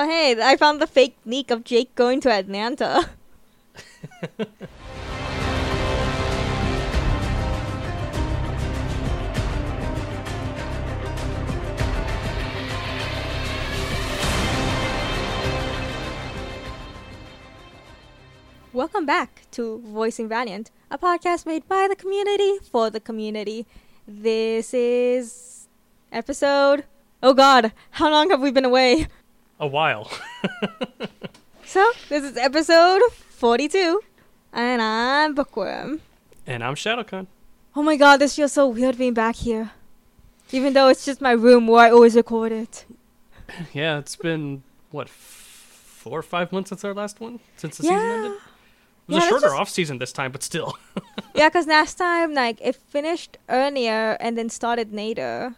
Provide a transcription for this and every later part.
Oh hey, I found the fake leak of Jake going to Atlanta. Welcome back to Voicing Valiant, a podcast made by the community for the community. This is episode. Oh god, how long have we been away? A while. So, this is episode 42, and I'm Bookworm. and I'm Shadowcon. Oh my god, this feels so weird being back here. Even though it's just my room where I always record it. Yeah, it's been what f- four or five months since our last one, since the season ended. It was Yeah, a shorter just- off season this time, but still. Yeah, because last time, like, it finished earlier and then started later.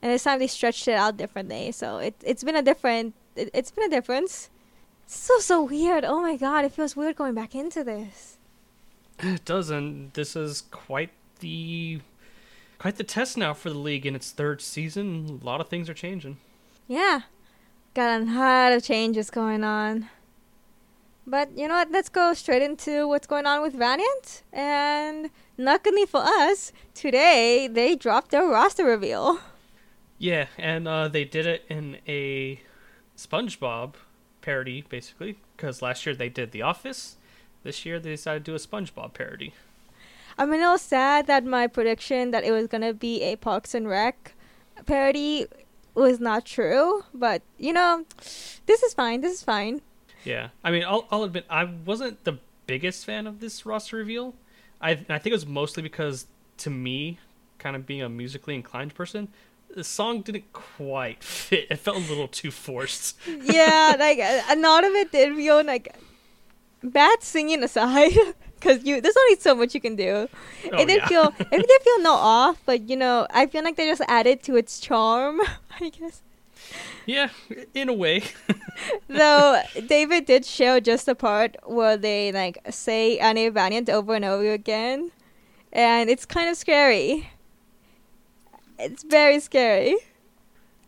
And this time they stretched it out differently. So it, it's been a different, it, it's been a difference. So, so weird. Oh my god, it feels weird going back into this. it doesn't. this is quite the quite the test now for the league in its third season. A lot of things are changing. Yeah. Got a lot of changes going on. But you know what? Let's go straight into what's going on with Valiant. And luckily for us, today they dropped their roster reveal. Yeah, and uh, they did it in a SpongeBob parody, basically, because last year they did The Office. This year they decided to do a SpongeBob parody. I'm a little sad that my prediction that it was gonna be a Parks and Rec parody was not true. But you know, this is fine. This is fine. Yeah, I mean, I'll, I'll admit I wasn't the biggest fan of this roster reveal. I I think it was mostly because to me, kind of being a musically inclined person, the song didn't quite fit. It felt a little too forced. yeah, like a lot of it did feel like bad singing aside, because you there's only so much you can do. Oh, it did yeah. feel it did feel no off, but you know I feel like they just added to its charm. I guess. yeah, in a way. Though David did show just the part where they like say Annie Valiant over and over again, and it's kind of scary. It's very scary.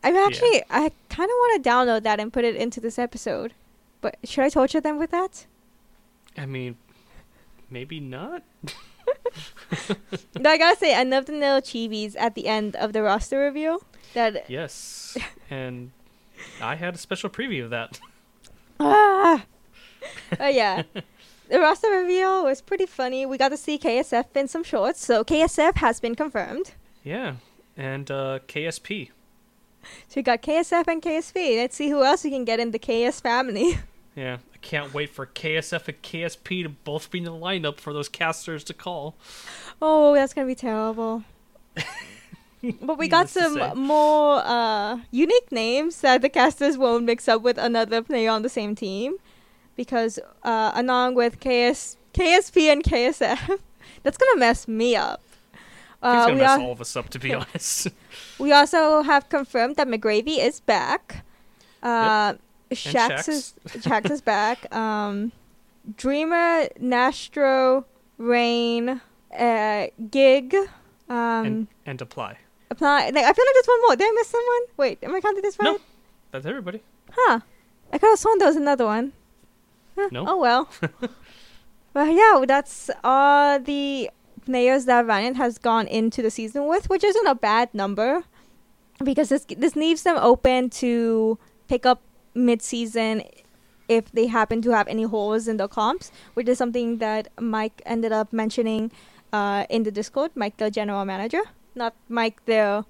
I'm actually I kind of want to download that and put it into this episode, but should I torture them with that? I mean, maybe not. No, I gotta say I love the little chibis at the end of the roster review. That Yes, and I had a special preview of that. Ah! oh yeah. The roster reveal was pretty funny. We got to see KSF in some shorts, so KSF has been confirmed. Yeah, and uh, KSP. So we got KSF and KSP. Let's see who else we can get in the KS family. Yeah, I can't wait for KSF and KSP to both be in the lineup for those casters to call. Oh, that's gonna be terrible. But we got some more uh, unique names that the casters won't mix up with another player on the same team, because uh, along with KS, KSP and KSF, that's gonna mess me up. He's Uh, gonna we, mess al- all of us up, to be honest. we also have confirmed that McGravy is back. Uh, Shax Shax. is Shax is back. Um, Dreamer, Nastro, Rain, uh, Gig. Um, and and apply. apply. Like, I feel like there's one more. Did I miss someone? Wait, am I counting this right? No. That's everybody. Huh. I could have sworn there was another one. Huh, No. Oh well. but yeah, that's all the players that Valiant has gone into the season with, which isn't a bad number, because this this leaves them open to pick up mid season if they happen to have any holes in the comps, which is something that Mike ended up mentioning uh, in the Discord. Mike, the general manager, not Mike, the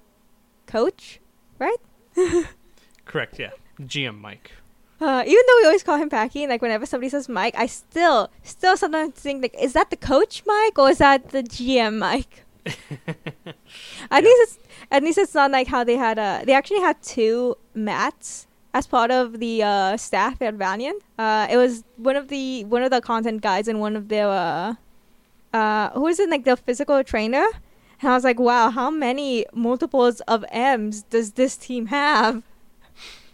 coach, right? Correct. Yeah. GM Mike. Uh, even though we always call him Packy, like whenever somebody says Mike, I still, still sometimes think like, is that the coach Mike or is that the GM Mike? At least it's at least it's not like how they had uh they actually had two mats as part of the uh, staff at Valiant. Uh, it was one of the one of the content guys and one of their uh, uh who is it like the physical trainer. And I was like, wow, how many multiples of M's does this team have?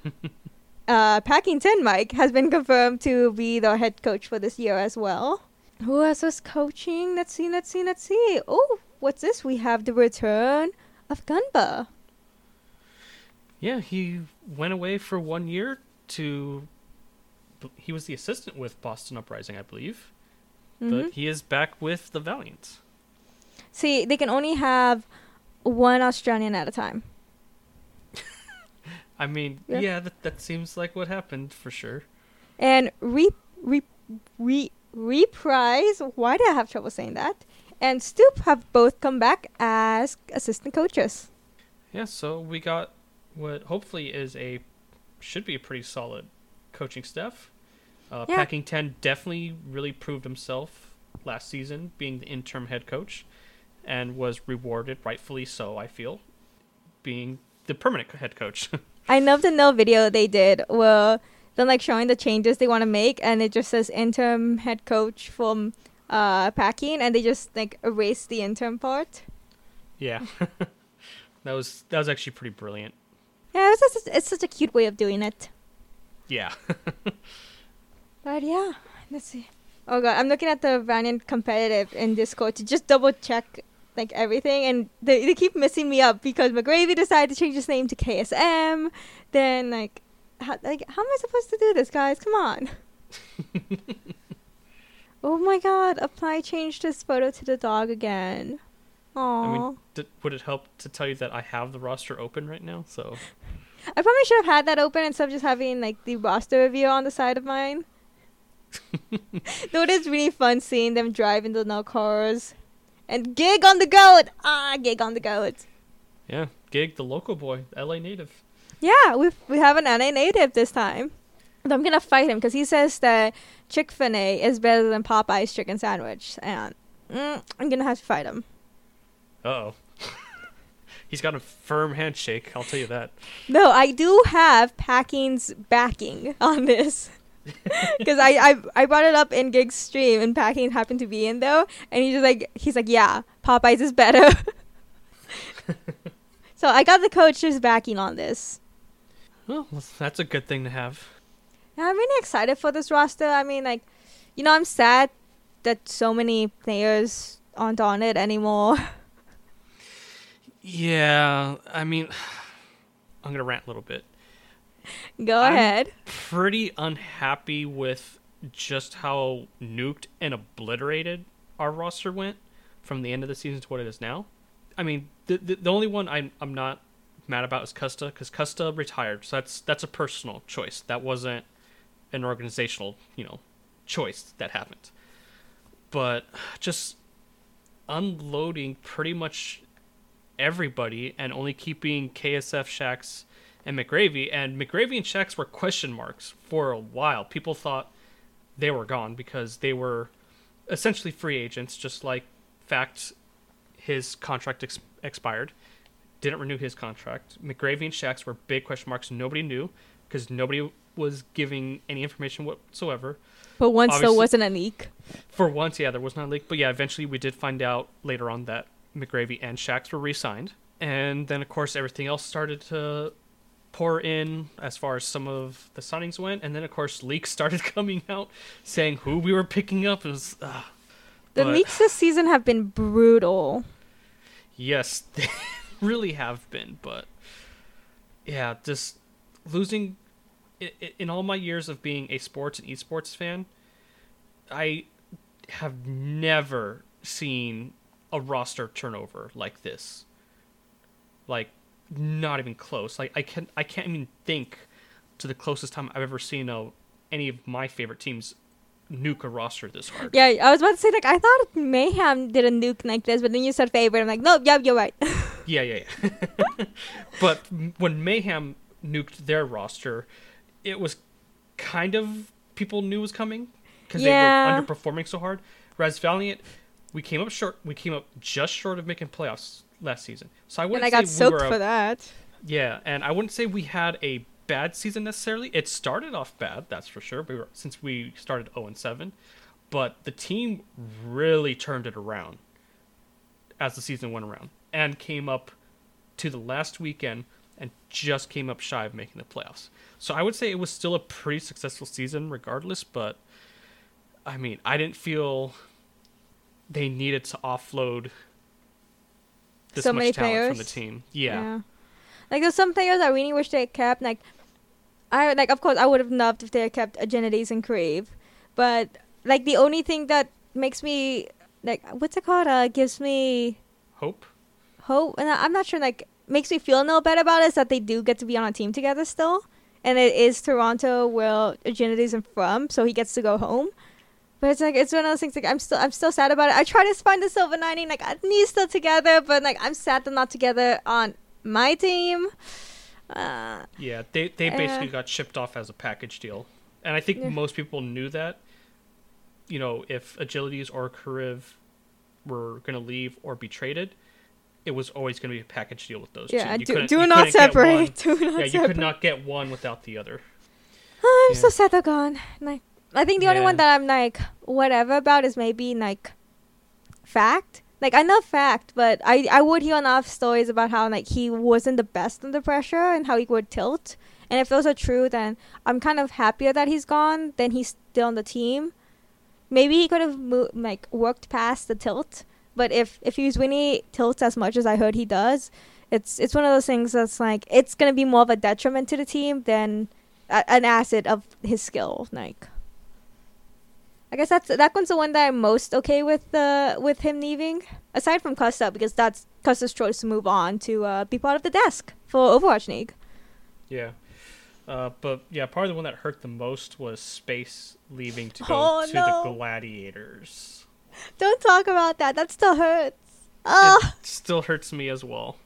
uh, Packington Mike has been confirmed to be the head coach for this year as well. Who else was coaching? Let's see, let's see, let's see. Oh, what's this? We have the return of Gunba. Yeah, he went away for one year to. He was the assistant with Boston Uprising, I believe, Mhm. but he is back with the Valiant. See, they can only have one Australian at a time. I mean, Yeah. yeah, that that seems like what happened for sure. And re re re reprise. Why do I have trouble saying that? And Stoop have both come back as assistant coaches. Yeah, so we got what hopefully is a should be a pretty solid coaching staff. Uh, Yeah. Packing Ten definitely really proved himself last season, being the interim head coach, and was rewarded rightfully so. I feel, being the permanent head coach. I love the no video they did where they're like showing the changes they want to make, and it just says interim head coach from uh packing, and they just like erase the interim part. yeah, that was that was actually pretty brilliant. Yeah, it's just, it's such a cute way of doing it. Yeah, But yeah, let's see. Oh god, I'm looking at the Valiant competitive in Discord to just double check like everything, and they they keep messing me up because McGravy decided to change his name to KSM. Then like, how, like how am I supposed to do this, guys? Come on. oh my god, apply changed his photo to the dog again. Aww. I mean, d- would it help to tell you that I have the roster open right now? So I probably should have had that open instead of just having like the roster review on the side of mine. Though it is really fun seeing them drive into no cars. And gig on the goat! Ah, gig on the goat. yeah, Gig, the local boy, LA native. Yeah, we we have an LA native this time. I'm gonna fight him because he says that Chick Fil A is better than Popeye's chicken sandwich, and mm, I'm gonna have to fight him. Uh oh. He's got a firm handshake, I'll tell you that. No, I do have Packing's backing on this. Because I, I I brought it up in Gig's stream and Packing happened to be in though, and he's just like he's like yeah, Popeyes is better. so I got the coach's backing on this. Well, that's a good thing to have. Yeah, I'm really excited for this roster. I mean, like, you know, I'm sad that so many players aren't on it anymore. Yeah, I mean, I'm gonna rant a little bit. Go I'm- ahead. Pretty unhappy with just how nuked and obliterated our roster went from the end of the season to what it is now. I mean, the the, the only one I'm I'm not mad about is Custa because Custa retired, so that's that's a personal choice. That wasn't an organizational, you know, choice that happened. But just unloading pretty much everybody and only keeping KSF Shax and McGravy. And McGravy and Shax were question marks for a while. People thought they were gone because they were essentially free agents, just like Fate, his contract ex- expired, didn't renew his contract. McGravy and Shax were big question marks. Nobody knew because nobody was giving any information whatsoever. But once there wasn't a leak. For once, yeah, there was not a leak, but yeah, eventually we did find out later on that McGravy and Shax were re-signed, and then of course everything else started to pour in as far as some of the signings went, and then of course leaks started coming out saying who we were picking up. It was, uh, The but- leaks this season have been brutal. yes, they really have been, but yeah, just losing. In all my years of being a sports and esports fan, I have never seen a roster turnover like this. Like, not even close. Like, I can I can't even think to the closest time I've ever seen a, any of my favorite teams nuke a roster this hard. Yeah, I was about to say like I thought Mayhem did a nuke like this, but then you said favorite. I'm like, nope, yep, you're right. Yeah, yeah, yeah. but when Mayhem nuked their roster, it was kind of people knew was coming because Yeah. they were underperforming so hard. Whereas Valiant, we came up short. We came up just short of making playoffs last season. So I wouldn't And I got we soaked were a- for that. Yeah, and I wouldn't say we had a bad season necessarily. It started off bad, that's for sure. We were since we started 0 and 7, but the team really turned it around as the season went around and came up to the last weekend and just came up shy of making the playoffs. So I would say it was still a pretty successful season regardless, but I mean, I didn't feel they needed to offload this So much many talent from the players? team. yeah. Like there's some players I really wish they kept. Like I like of course I would have loved if they had kept Agilities and Kariv, but like the only thing that makes me like what's it called? Uh, gives me Hope. hope, and I- I'm not sure like makes me feel no better about it is that they do get to be on a team together still, and it is Toronto where Agilities is from, so he gets to go home. But it's like it's one of those things like I'm still I'm still sad about it. I try to find the silver lining, like I need still together, but like I'm sad they're not together on my team. Uh, Yeah, they they Uh, basically got shipped off as a package deal, and I think Yeah. most people knew that. You know, if Agilities or Kariv were going to leave or be traded, it was always going to be a package deal with those yeah, two. You do, do not couldn't get one- separate. Do not Yeah, you could not get one without the other. Oh, I'm Yeah. so sad they're gone. Like, I think the only one that I'm like whatever about is maybe like Fate. Like I know Fate, but I I would hear enough stories about how like he wasn't the best under pressure and how he would tilt. And if those are true, then I'm kind of happier that he's gone. Then he's still on the team. Maybe he could have mo- like worked past the tilt. But if if he's winning tilts as much as I heard he does, it's it's one of those things that's like it's gonna be more of a detriment to the team than a, an asset of his skill. Like, I guess that's that one's the one that I'm most okay with uh, with him leaving. Aside from Custa, because that's Custa's choice to move on to uh, be part of the desk for Overwatch League. Yeah. Uh, but yeah, probably the one that hurt the most was Space leaving to go Oh, to no. the Gladiators. Don't talk about that. That still hurts. Oh, It still hurts me as well.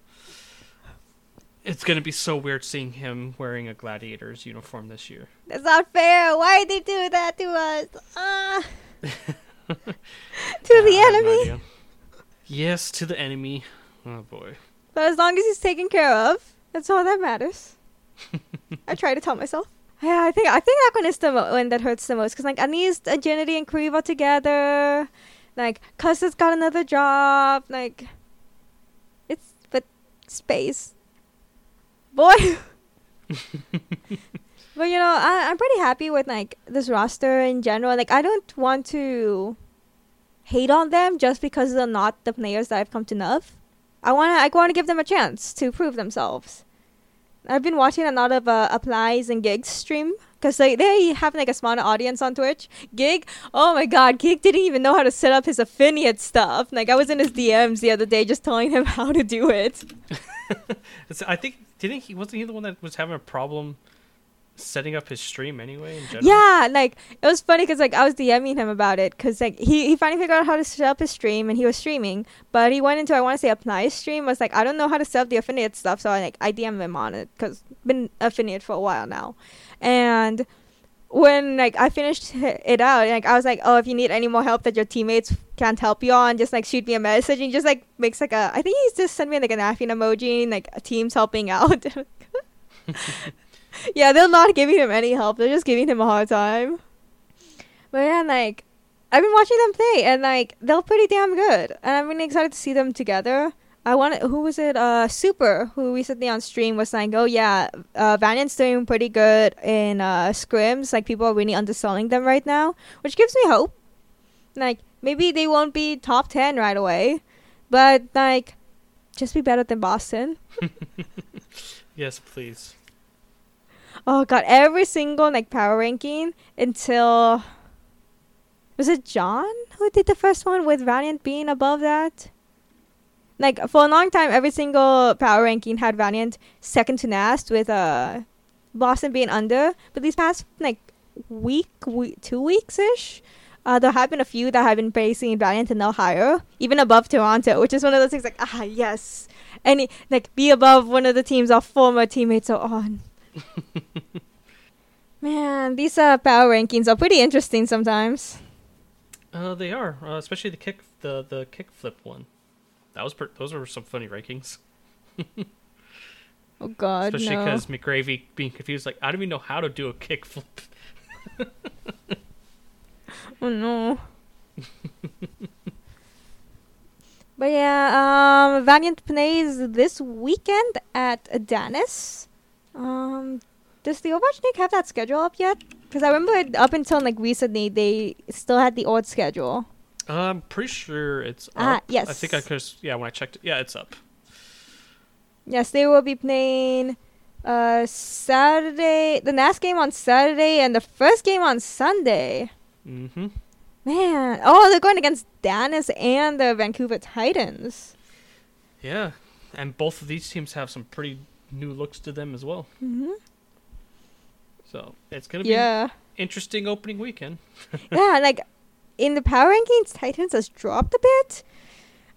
It's gonna be so weird seeing him wearing a Gladiators uniform this year. that's not fair. Why did they do that to us? Ah. to the enemy. yes, to the enemy. Oh boy. But as long as he's taken care of, that's all that matters. I try to tell myself. Yeah, I think I think that one is the mo- one that hurts the most because like least Agility and are together. Like Custa's got another job. Like it's but space, boy. but you know, I I'm pretty happy with like this roster in general. Like I don't want to hate on them just because they're not the players that I've come to love. I wanna I wanna give them a chance to prove themselves. I've been watching a lot of uh, applies and gigs stream because like they have like a smaller audience on Twitch. Gig, oh my god, Gig didn't even know how to set up his affiliate stuff. Like I was in his DMs the other day just telling him how to do it. I think. Think he wasn't he the one that was having a problem setting up his stream anyway? Yeah, like it was funny because like I was DMing him about it because like he, he finally figured out how to set up his stream and he was streaming, but he went into I want to say apply stream was like I don't know how to set up the affiliate stuff, so I like I DM him on it because been affiliate for a while now, and when like I finished it out, like I was like, oh, if you need any more help that your teammates can't help you on, just like shoot me a message. And just like makes like a, I think he's just sent me like an laughing emoji, and, like teams helping out. yeah, they're not giving him any help. They're just giving him a hard time. But yeah, like I've been watching them play, and like they're pretty damn good, and I'm really excited to see them together. I wanted who was it? Uh, Super, who recently on stream was saying, "Oh yeah, uh, Valiant's doing pretty good in uh scrims. Like people are really underselling them right now, which gives me hope. Like maybe they won't be top ten right away, but like just be better than Boston. Yes, please. Oh god, every single like power ranking until was it John who did the first one with Valiant being above that? Like for a long time, every single power ranking had Valiant second to last, with uh Boston being under. But these past like week, we- two weeks ish, uh, there have been a few that have been placing Valiant and now higher, even above Toronto, which is one of those things like ah yes, any like be above one of the teams our former teammates are on. Man, these uh, power rankings are pretty interesting sometimes. Uh, they are, uh, especially the kick, the the kick flip one. That was per- those were some funny rankings, Oh God, especially no. because McGravy being confused, like I don't even know how to do a kick flip. Oh no. but yeah, um, Valiant plays this weekend at Danis. Um, does the Overwatch League have that schedule up yet? Because I remember it, up until like recently, they still had the old schedule. Uh, I'm pretty sure it's up. Yes, I think I could. Yeah, when I checked it, yeah, it's up. Yes, they will be playing Uh, Saturday, the last game on Saturday, and the first game on Sunday. Mm-hmm. Man, oh, they're going against Dallas and the Vancouver Titans. Yeah, and both of these teams have some pretty new looks to them as well. Mm-hmm. So it's gonna be Yeah, interesting opening weekend. yeah, like in the power rankings, Titans has dropped a bit.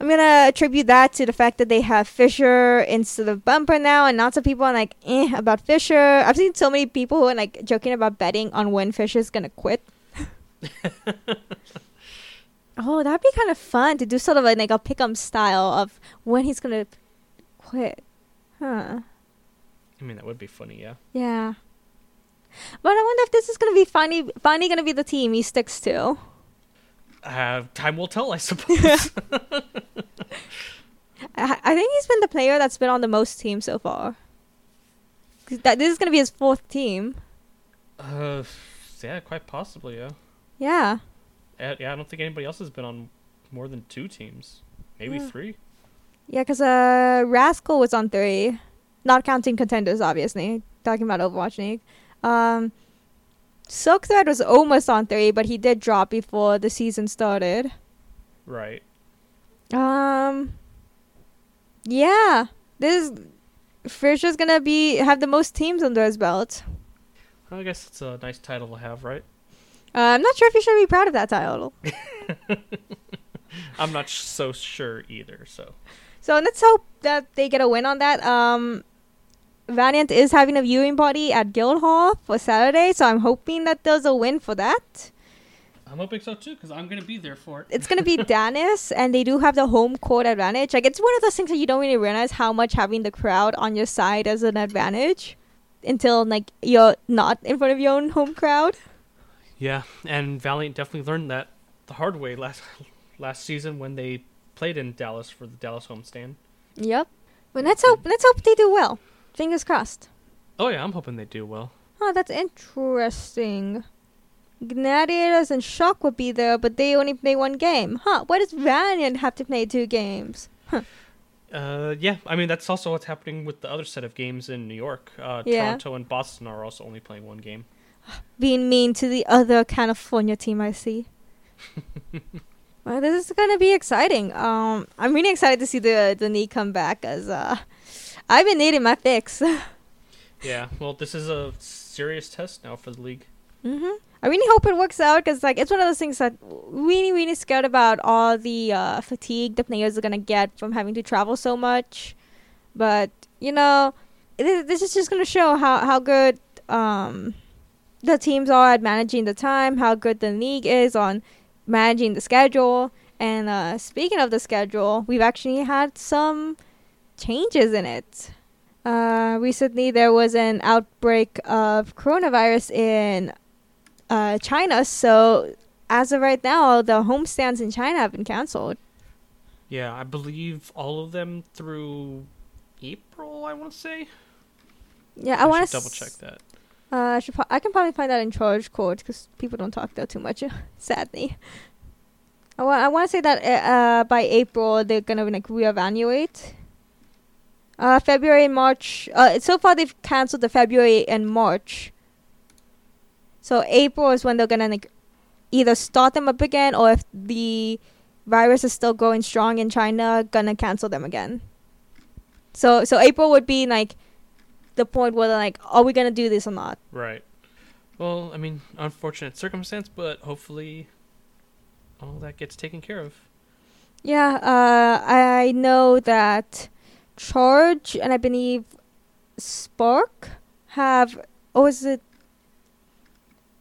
I'm gonna attribute that to the fact that they have Fissure instead of Bumper now, and lots of people are like, eh, about Fissure. I've seen so many people who are like joking about betting on when Fissure's gonna quit. oh, that'd be kind of fun to do sort of like a pick'em style of when he's gonna quit. Huh. I mean, that would be funny, yeah. Yeah. But I wonder if this is gonna be finally finally gonna be the team he sticks to. Uh, time will tell, I suppose. I, I think he's been the player that's been on the most teams so far. That this is gonna be his fourth team. uh, yeah, quite possibly, yeah. Yeah. Uh, Yeah, I don't think anybody else has been on more than two teams, maybe Yeah. three. Yeah, because uh, Rascal was on three, not counting contenders, obviously. Talking about Overwatch League. Um, Silk Thread was almost on three, but he did drop before the season started. Right. Um, yeah, this Fissure's gonna be have the most teams under his belt. I guess it's a nice title to have, right? Uh, I'm not sure if you should be proud of that title. I'm not sh- so sure either. So So let's hope that they get a win on that. Um, Valiant is having a viewing party at Guildhall for Saturday, so I'm hoping that there's a win for that. I'm hoping so too, because I'm gonna be there for it. It's gonna be Danis, and they do have the home court advantage. Like it's one of those things that you don't really realize how much having the crowd on your side is an advantage until like you're not in front of your own home crowd. Yeah, and Valiant definitely learned that the hard way last last season when they played in Dallas for the Dallas homestand. Yep. But let's hope let's hope they do well. Fingers crossed. Oh yeah, I'm hoping they do well. Oh, that's interesting. Gladiators and Shock would be there, but they only play one game. Huh, why does Valiant have to play two games? Uh, yeah, I mean that's also what's happening with the other set of games in New York. Uh, Yeah. Toronto and Boston are also only playing one game. Being mean to the other California team I see. well, this is gonna be exciting. Um, I'm really excited to see the the knee come back as uh, I've been needing my fix. Yeah, well, this is a serious test now for the league. hmm I really hope it works out because like it's one of those things that really really scared about all the uh, fatigue the players are gonna get from having to travel so much. But you know, it, this is just gonna show how how good um, the teams are at managing the time, how good the league is on managing the schedule. And uh, speaking of the schedule, we've actually had some changes in it. Uh, recently, there was an outbreak of coronavirus in uh, China. So as of right now, the homestands in China have been canceled. Yeah, I believe all of them through April. I want to say. Yeah, I, want to double check that. Uh, I should. I can probably find that in charge court because people don't talk there too much. sadly, I want. I want to say that uh, uh, by April they're gonna like reevaluate. Uh, February, March. Uh, so far they've canceled the February and March. So April is when they're gonna like either start them up again, or if the virus is still going strong in China, gonna cancel them again. So so April would be like the point where they're like, are we gonna do this or not? Right. Well, I mean, unfortunate circumstance, but hopefully all that gets taken care of. Yeah, uh, I know that Charge and I believe Spark have, or is it?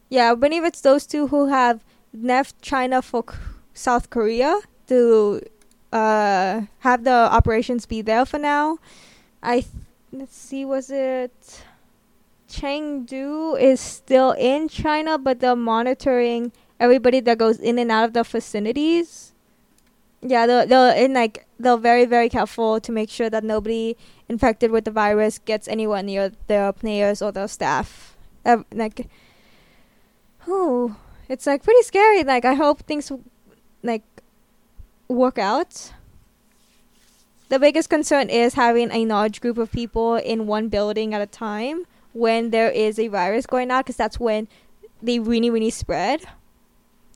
Yeah, I believe it's those two who have left China for K- South Korea to uh, have the operations be there for now. I th- let's see, was it Chengdu is still in China, but they're monitoring everybody that goes in and out of the facilities. Yeah, they're, they're in like they're very very careful to make sure that nobody infected with the virus gets anywhere near their players or their staff. Like, oh, it's like pretty scary. Like I hope things like work out. the biggest concern is having a large group of people in one building at a time when there is a virus going out because that's when they really really spread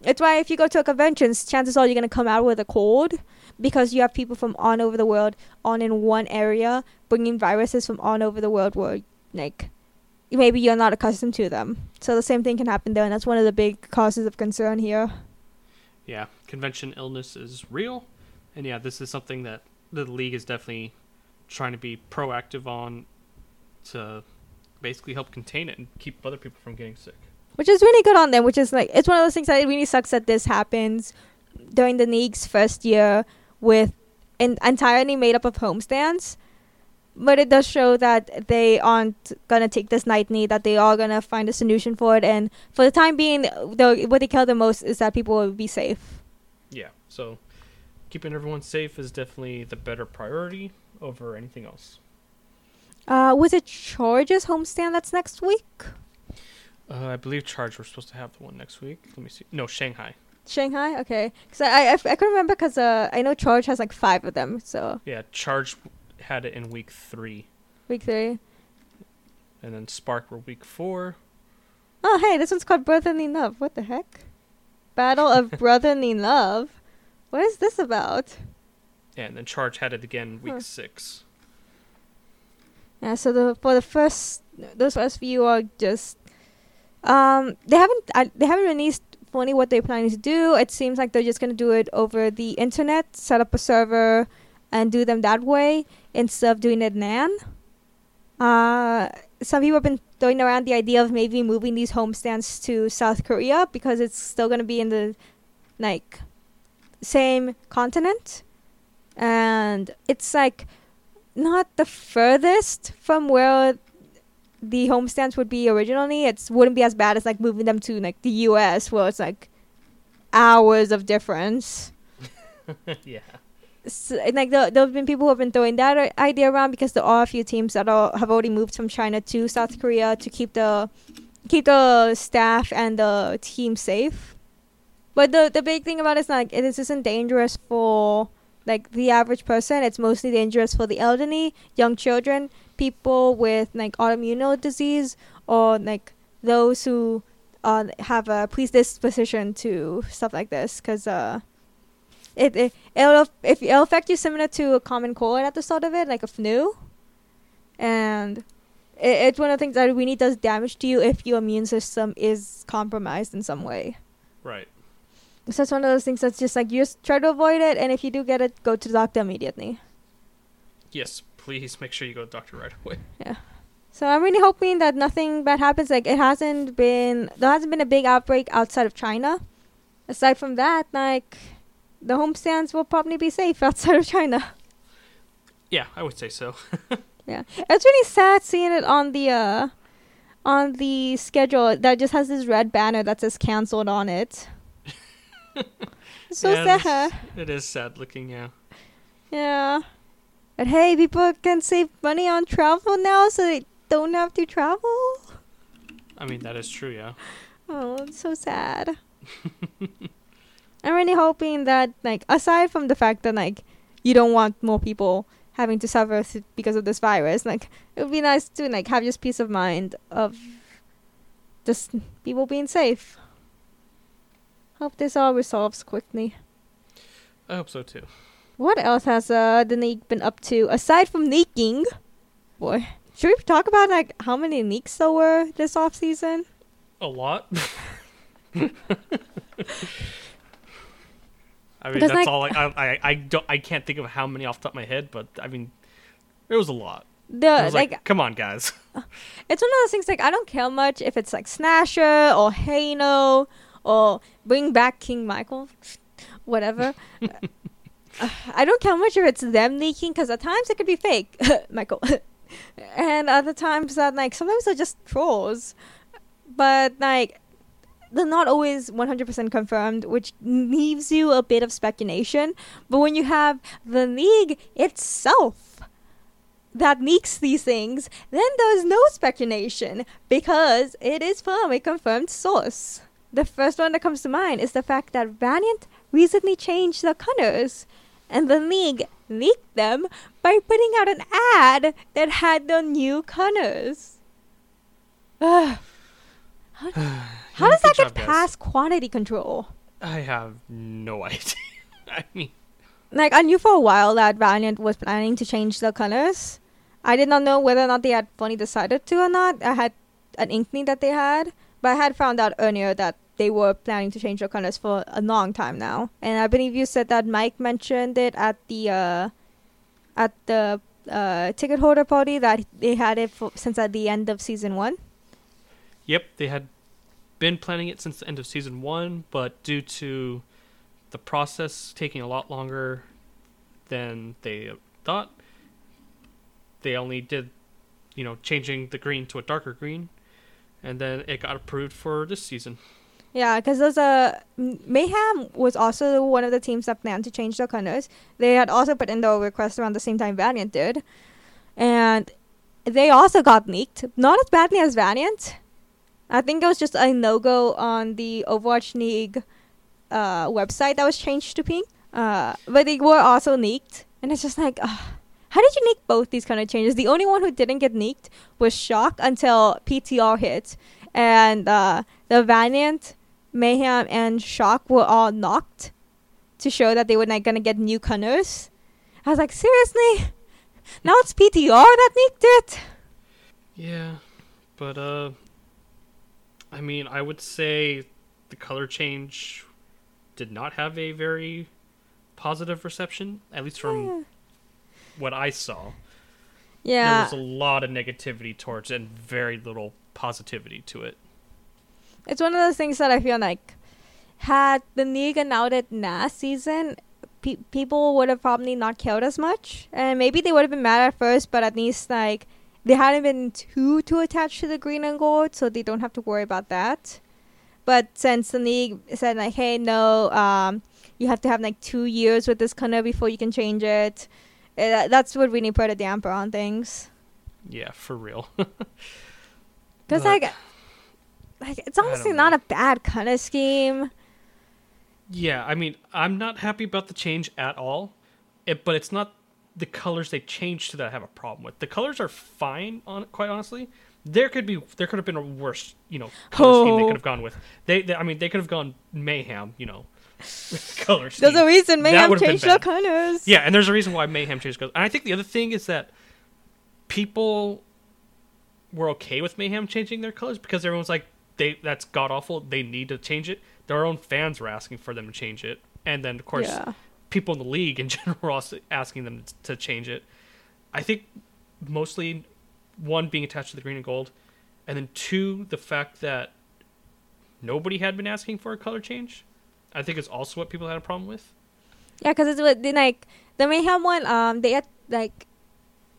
it's why if you go to a convention chances are you're to come out with a cold because you have people from all over the world on in one area bringing viruses from all over the world where like maybe you're not accustomed to them so the same thing can happen there and that's one of the big causes of concern here Yeah, convention illness is real, and yeah, this is something that the league is definitely trying to be proactive on to basically help contain it and keep other people from getting sick. Which is really good on them. Which is like it's one of those things that it really sucks that this happens during the league's first year with an entirely made up of homestands. But it does show that they aren't gonna take this lightly. That they are gonna find a solution for it. And for the time being, the, what they care the most is that people will be safe. Yeah, so keeping everyone safe is definitely the better priority over anything else. Uh, was it Charges homestand that's next week? Uh, I believe Charge we're supposed to have the one next week. Let me see. No, Shanghai. Shanghai, okay. Because I, I, I can remember because uh, I know Charge has like five of them. So Yeah, Charge had it in week three, week three. and then Spark were week four. Oh, hey, this one's called Brotherly Love. What the heck? Battle of Brotherly Love. What is this about? Yeah, and then Charge had it again week Huh. six. Yeah, so the for the first those first few are just um they haven't I, they haven't released fully what they're planning to do. It seems like they're just gonna do it over the internet, set up a server, and do them that way instead of doing it LAN. Uh, some people have been throwing around the idea of maybe moving these homestands to South Korea because it's still gonna be in the like same continent, and it's like not the furthest from where the homestands would be originally. It wouldn't be as bad as like moving them to like the U.S. where it's like hours of difference. yeah. So, and, like there, there have been people who have been throwing that uh, idea around because there are a few teams that are, have already moved from China to South Korea to keep the keep the staff and the team safe. But the the big thing about it is like this isn't dangerous for like the average person. It's mostly dangerous for the elderly, young children, people with like autoimmune disease, or like those who uh, have a predisposition to stuff like this. Because uh, it, it it'll if it'll affect you similar to a common cold at the start of it, like a flu, and it, it's one of the things that really does damage to you if your immune system is compromised in some way. Right. So that's one of those things that's just like you just try to avoid it, and if you do get it, go to the doctor immediately. Yes, please make sure you go to the doctor right away. Yeah. So I'm really hoping that nothing bad happens. Like it hasn't been, there hasn't been a big outbreak outside of China. Aside from that, like the homestands will probably be safe outside of China. Yeah, I would say so. Yeah, it's really sad seeing it on the uh, on the schedule that just has this red banner that says canceled on it. So Yeah, sad. It is sad looking, yeah. Yeah. But hey, people can save money on travel now, so they don't have to travel. I mean, that is true, yeah. Oh, it's so sad. I'm really hoping that, like, aside from the fact that, like, you don't want more people having to suffer th- because of this virus, like, it would be nice to, like, have just peace of mind of just people being safe. Hope this all resolves quickly. I hope so too. What else has uh, the league been up to aside from leaking? Boy, should we talk about like how many leaks there were this off season? A lot. I mean, Because, that's like- all. I, I, I don't, I can't think of how many off the top of my head, but I mean, it was a lot. The like, like, come on, guys. it's one of those things like I don't care much if it's like Snasher or Hano or bring back King Michael, whatever. Uh, I don't care much if it's them leaking because at times it could be fake, Michael, and other times that like sometimes they're just trolls, but like they're not always 100% confirmed, which leaves you a bit of speculation. But when you have the league itself that leaks these things, then there's no speculation because it is from a confirmed source. The first one that comes to mind is the fact that Valiant recently changed their colors, and the league leaked them by putting out an ad that had the new colors. Ugh. How, how does that get guys. past quantity control? I have no idea. I mean, Like I knew for a while that Valiant was planning to change the colors. I did not know whether or not they had finally decided to or not. I had an inkling that they had, but I had found out earlier that they were planning to change the colors for a long time now. And I believe you said that Mike mentioned it at the uh, at the uh, ticket holder party that they had it for, since at the end of season one. yep, they had been planning it since the end of season one, but due to the process taking a lot longer than they thought, they only did, you know, changing the green to a darker green, and then it got approved for this season. Yeah, because there's a Mayhem was also one of the teams that planned to change their colors. They had also put in their request around the same time Valiant did, and they also got leaked. Not as badly as Valiant. I think it was just a no go on the Overwatch League uh, website that was changed to pink. Uh, but they were also leaked, and it's just like, uh, how did you leak both these kind of changes? The only one who didn't get leaked was Shock until PTR hit, and uh, the Valiant, Mayhem, and Shock were all knocked to show that they were not gonna get new colors. I was like, seriously? Now it's PTR that leaked it. Yeah, but uh, I mean, I would say the color change did not have a very positive reception, at least from what I saw. Yeah, there was a lot of negativity towards it and very little positivity to it. It's one of those things that I feel like had the league announced it last season, pe- people would have probably not cared as much, and maybe they would have been mad at first, but at least like they hadn't been too too attached to the green and gold, so they don't have to worry about that. But since the league said like, hey, no, um, you have to have like two years with this color before you can change it, uh, that's what really put a damper on things. Yeah, for real. Cause But- like, like it's honestly know. not a bad kind of scheme. yeah, I mean, I'm not happy about the change at all. It, but it's not the colors they changed to that I have a problem with. The colors are fine, on quite honestly. There could be there could have been a worse, you know, color scheme they Oh. could have gone with. They, they I mean, they could have gone mayhem, you know, color scheme. There's a reason Mayhem changed their colors. Yeah, and there's a reason why Mayhem changed colors. And I think the other thing is that people were okay with Mayhem changing their colors because everyone's like, they that's god awful. They need to change it. Their own fans were asking for them to change it, and then of course Yeah. people in the league in general were also asking them to change it. I think mostly one being attached to the green and gold, and then two the fact that nobody had been asking for a color change. I think is also what people had a problem with. Yeah, because it's what they like the Mayhem one. Um, they had like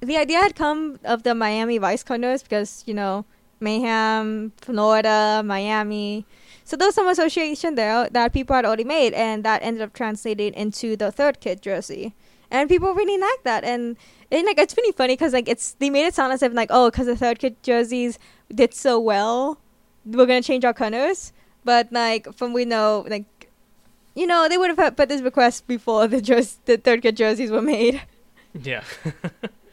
the idea had come of the Miami Vice colors because you know Mayhem, Florida, Miami. So those some association there that people had already made, and that ended up translating into the third kid jersey. And people really like that, and, and like it's really funny because like it's they made it sound as if like oh because the third kid jerseys did so well, we're gonna change our colors. But like from we know like you know, they would have put this request before the jers- the third kid jerseys were made, Yeah.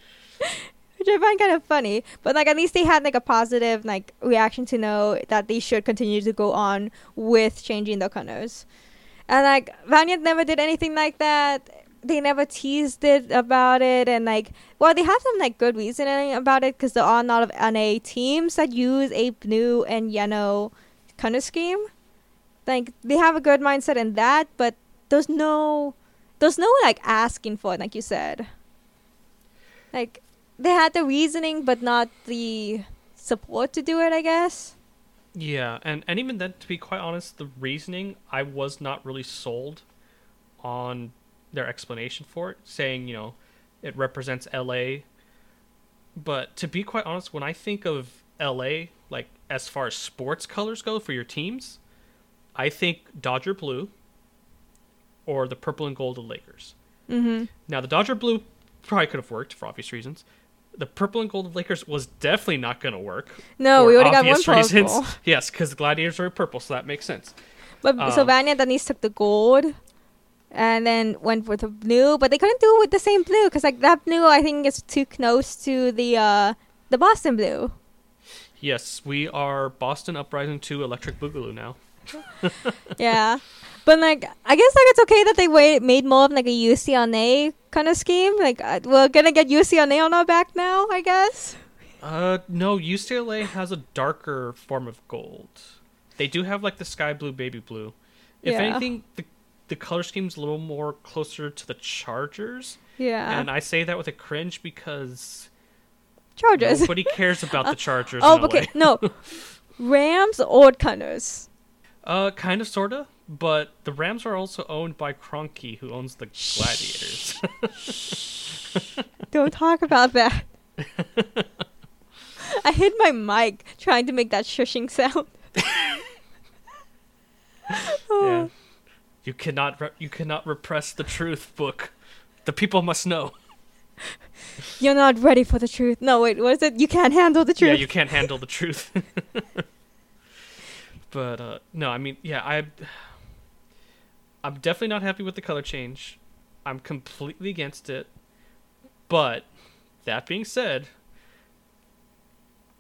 which I find kind of funny. But like, at least they had like a positive like reaction to know that they should continue to go on with changing the colors. And like, Valiant never did anything like that. They never teased it about it, and like, well, they have some like good reasoning about it because there are a lot of NA teams that use a blue and yellow color scheme. Like, they have a good mindset in that, but there's no, there's no like asking for it, like you said. Like, they had the reasoning, but not the support to do it. I guess. Yeah, and, and even then, to be quite honest, the reasoning I was not really sold on their explanation for it, saying you know it represents L.A. But to be quite honest, when I think of L.A., like as far as sports colors go for your teams, I think Dodger blue or the purple and gold of Lakers. Mm-hmm. Now the Dodger blue probably could have worked for obvious reasons. The purple and gold of Lakers was definitely not going to work. No, for we already got one reasons. purple. Yes, because the gladiators are purple, so that makes sense. But so Um, Vanya at least took the gold. and then went with the blue, but they couldn't do it with the same blue because like that blue I think is too close to the uh the Boston blue. Yes, we are Boston Uprising 2 Electric Boogaloo now. yeah. But like, I guess like it's okay that they wa- made more of like a UCLA kind of scheme. Like, uh, we're gonna get UCLA on our back now, I guess. Uh, no, UCLA has a darker form of gold. They do have like the sky blue, baby blue. If Yeah. anything, the the color scheme's a little more closer to the Chargers, Yeah. and I say that with a cringe because Chargers. nobody cares about the Chargers. oh, okay. no. Rams or Cunners. Uh, kind of, sorta. But the Rams are also owned by Kroenke, who owns the Gladiators. Don't talk about that. I hit my mic trying to make that shushing sound. yeah. You cannot re- you cannot repress the truth, book. The people must know. You're not ready for the truth. No, wait, what is it? You can't handle the truth. Yeah, you can't handle the truth. but uh no, I mean, yeah, I I'm definitely not happy with the color change. I'm completely against it. But that being said,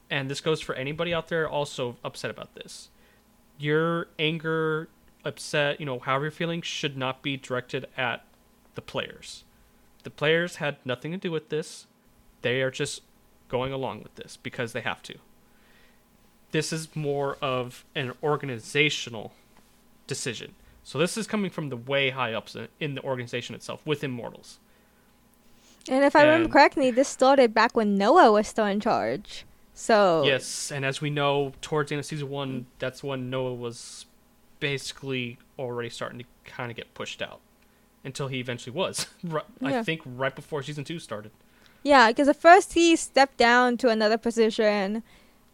and this goes for anybody out there also upset about this. Your anger, upset, you know, however you're feeling should not be directed at the players. The players had nothing to do with this. They are just going along with this because they have to. This is more of an organizational decision. So this is coming from the way high ups in the organization itself with Immortals. And if I remember correctly, this started back when Noah was still in charge. So Yes, and as we know, towards the end of season one, that's when Noah was basically already starting to kind of get pushed out until he eventually was. Ri- I Yeah. think right before season two started. Yeah, because at first he stepped down to another position,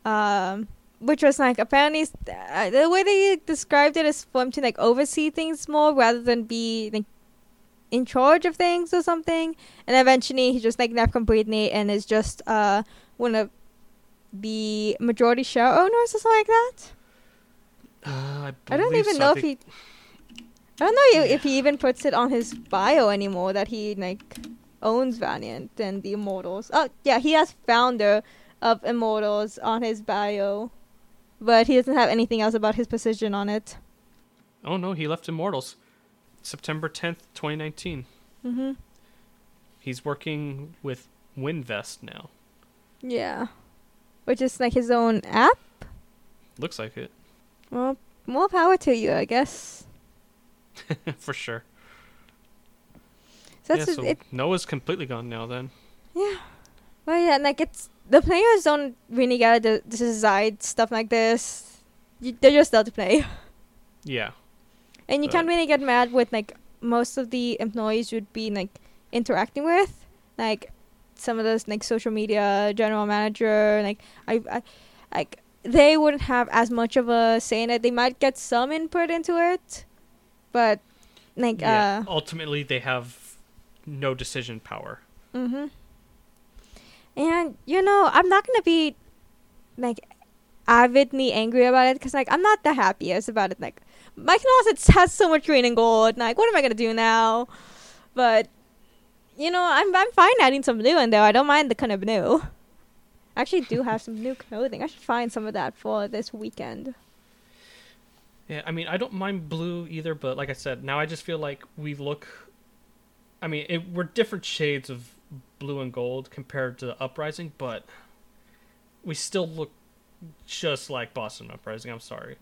um, which was like apparently uh, the way they described it is for him to like oversee things more rather than be like in charge of things or something. And eventually he just like left completely and is just uh one of the majority share owners or something like that. Uh, I, I don't even so. know I if he. I don't know if he even puts it on his bio anymore that he like owns Valiant and the Immortals. Oh yeah, he has founder of Immortals on his bio, but he doesn't have anything else about his position on it. Oh no, he left Immortals, September tenth, twenty nineteen. Mhm. He's working with Winvest now. Yeah, which is like his own app. Looks like it Well, more power to you, I guess. for sure. So yeah, so it. Noah's completely gone now. Then Yeah. Well, yeah, and like it's the players don't really get to de- decide stuff like this. You, they're just there to play. yeah, And you But- can't really get mad with like most of the employees you'd be like interacting with, like some of those like social media general manager, like I, I like they wouldn't have as much of a say in it. They might get some input into it, but like yeah. uh, Ultimately, they have no decision power. mhm. And you know, I'm not gonna be like avidly angry about it because like I'm not the happiest about it. Like Mike Knox has so much green and gold. And, like, what am I gonna do now? But you know, I'm I'm fine adding some blue in there. I don't mind the kind of blue. I actually do have some new clothing. I should find some of that for this weekend. Yeah, I mean, I don't mind blue either, but like I said, now I just feel like we look. I mean, it, we're different shades of blue and gold compared to the Uprising, but we still look just like Boston Uprising. I'm sorry.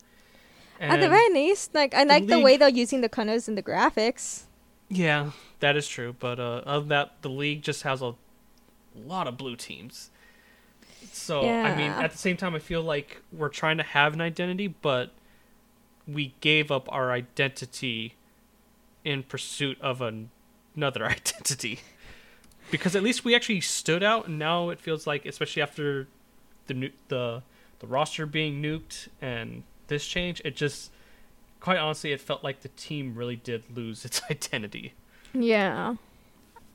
At the very least, like I the like the way they're using the colors in the graphics. Yeah, that is true. But uh, other that, the league just has a lot of blue teams. So I mean, at the same time, I feel like we're trying to have an identity, but we gave up our identity in pursuit of an- another identity. Because at least we actually stood out, and now it feels like, especially after the nu- the the roster being nuked and this change, it just quite honestly, it felt like the team really did lose its identity. Yeah.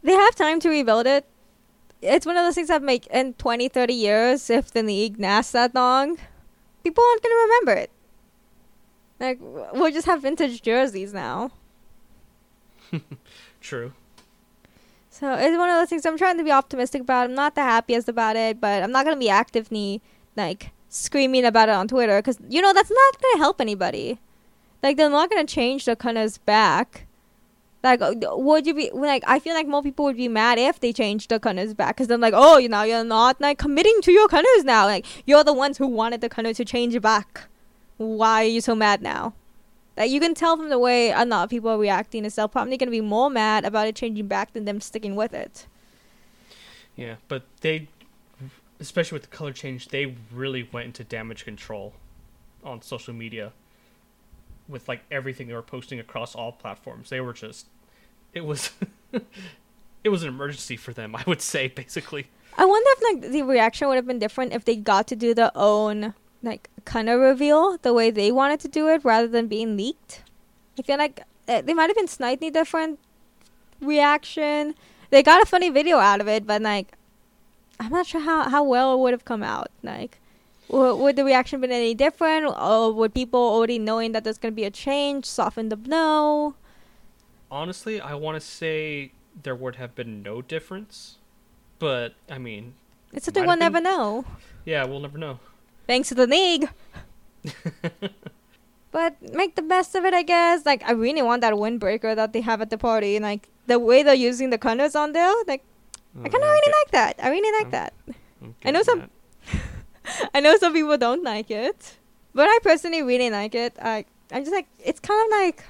They have time to rebuild it. It's one of those things that make in 20, 30 years, if the league lasts that long, people aren't going to remember it. Like, we'll just have vintage jerseys now. True. So it's one of those things I'm trying to be optimistic about. I'm not the happiest about it, but I'm not gonna be actively like screaming about it on Twitter because you know that's not gonna help anybody. Like they're not gonna change the Cunners back. Like, uh, would you be like? I feel like more people would be mad if they changed the Cunners back because they're like, oh, you know, you're not like committing to your Cunners now. Like you're the ones who wanted the Cunners to change back. Why are you so mad now? Like you can tell from the way a lot of people are reacting, is they're probably gonna be more mad about it changing back than them sticking with it. Yeah, but they, especially with the color change, they really went into damage control on social media with like everything they were posting across all platforms. They were just, it was, it was an emergency for them. I would say basically. I wonder if like the reaction would have been different if they got to do their own like kind of reveal the way they wanted to do it rather than being leaked. I feel like uh, they might have been slightly different reaction. They got a funny video out of it, but like I'm not sure how, how well it would have come out. Like, w- would the reaction been any different, or would people already knowing that there's gonna be a change soften the blow? Honestly, I want to say there would have been no difference, but I mean, It's something we'll have never know. yeah, we'll never know. Thanks to the league. but make the best of it, I guess. Like, I really want that windbreaker that they have at the party. And, like, the way they're using the colors on there, like, I kind of oh, really like that. I really like I'm that. I'm I know some- I know some people don't like it, but I personally really like it. I I'm just like it's kind of like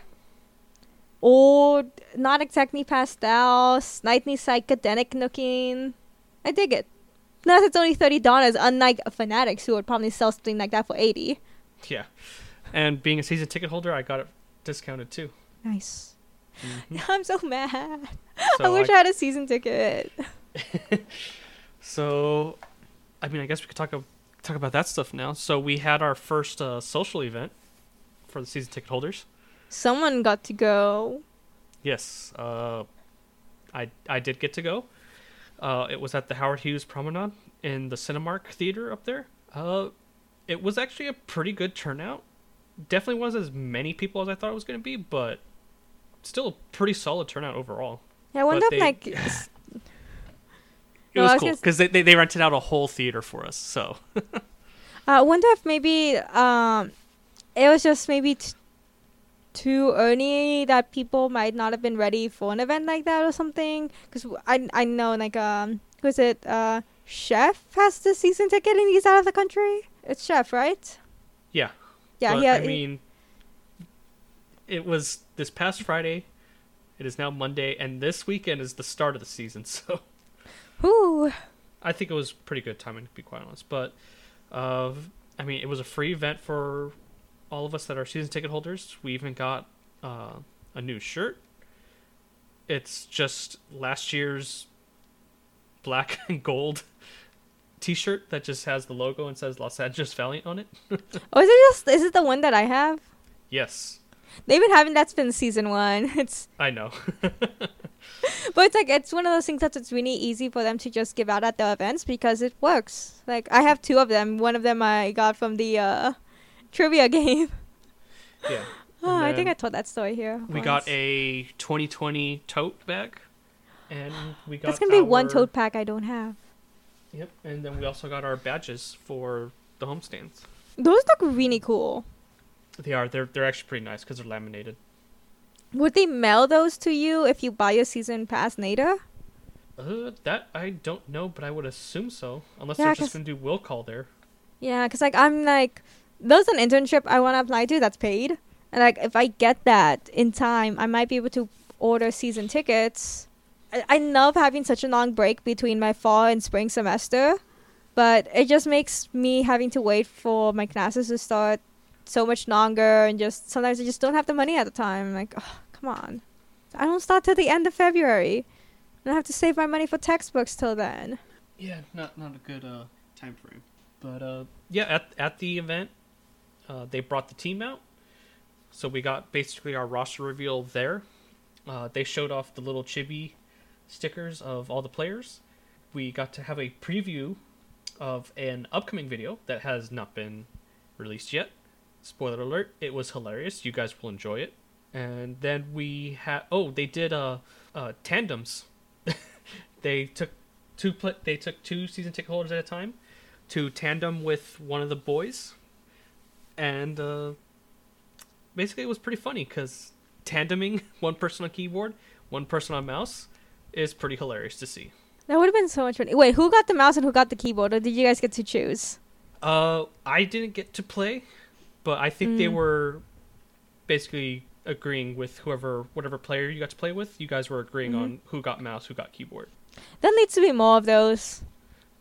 old, not exactly pastel, slightly psychedelic looking. I dig it. Plus, it's only thirty dollars, unlike fanatics who would probably sell something like that for eighty. Yeah, and being a season ticket holder, I got it discounted too. Nice. Mhm. I'm so mad. So I wish I- I had a season ticket. So, I mean, I guess we could talk ab- talk about that stuff now. So we had our first uh, social event for the season ticket holders. Someone got to go. Yes, uh, I I did get to go. Uh, it was at the Howard Hughes Promenade in the Cinemark Theater up there. Uh, it was actually a pretty good turnout. Definitely wasn't as many people as I thought it was going to be, but still a pretty solid turnout overall. Yeah, I wonder if like It No, was was cool because they, they they rented out a whole theater for us. So I wonder if maybe um, it was just maybe t- too early that people might not have been ready for an event like that or something. Because I I know like um was it uh Chef has the season ticket and he's out of the country. It's Chef, right? yeah, Yeah, but, yeah. I mean, it was this past Friday. It is now Monday, and this weekend is the start of the season. So Whew. I think it was pretty good timing, to be quite honest. But uh, I mean, it was a free event for all of us that are season ticket holders. We even got uh, a new shirt. It's just last year's black and gold T-shirt that just has the logo and says Los Angeles Valiant on it. Oh, is it just is it the one that I have? Yes, They've been having that since season one. It's I know. but it's like it's one of those things that's it's really easy for them to just give out at the events because it works. Like I have two of them. One of them I got from the uh, trivia game. yeah. Oh, I think I told that story here. We got a 2020 tote bag, and we got. That's gonna be one our- tote pack I don't have. Yep, and then we also got our badges for the homestands. Those look really cool. They are. They're they're actually pretty nice because they're laminated. Would they mail those to you if you buy a season pass later? Uh, that I don't know, but I would assume so, unless Yeah, they're just gonna do will call there. Yeah, cause like I'm like, there's an internship I want to apply to that's paid, and like if I get that in time, I might be able to order season tickets. I, I love having such a long break between my fall and spring semester, but it just makes me having to wait for my classes to start so much longer, and just sometimes I just don't have the money at the time. I'm like, oh, come on, I don't start till the end of February. and I have to save my money for textbooks till then. Yeah, not not a good uh time frame. But uh yeah, at at the event, uh they brought the team out. So we got basically our roster reveal there. Uh they showed off the little chibi stickers of all the players. We got to have a preview of an upcoming video that has not been released yet. Spoiler alert, it was hilarious. You guys will enjoy it. And then we had oh they did uh, uh tandems. they took two pl- they took two season ticket holders at a time to tandem with one of the boys, and uh, basically it was pretty funny because tandeming one person on keyboard, one person on mouse, is pretty hilarious to see. That would have been so much fun. Wait, who got the mouse and who got the keyboard, or did you guys get to choose? Uh, I didn't get to play, but I think they Mm. were basically agreeing with whoever, whatever player you got to play with. You guys were agreeing Mhm. on who got mouse, who got keyboard. There needs to be more of those.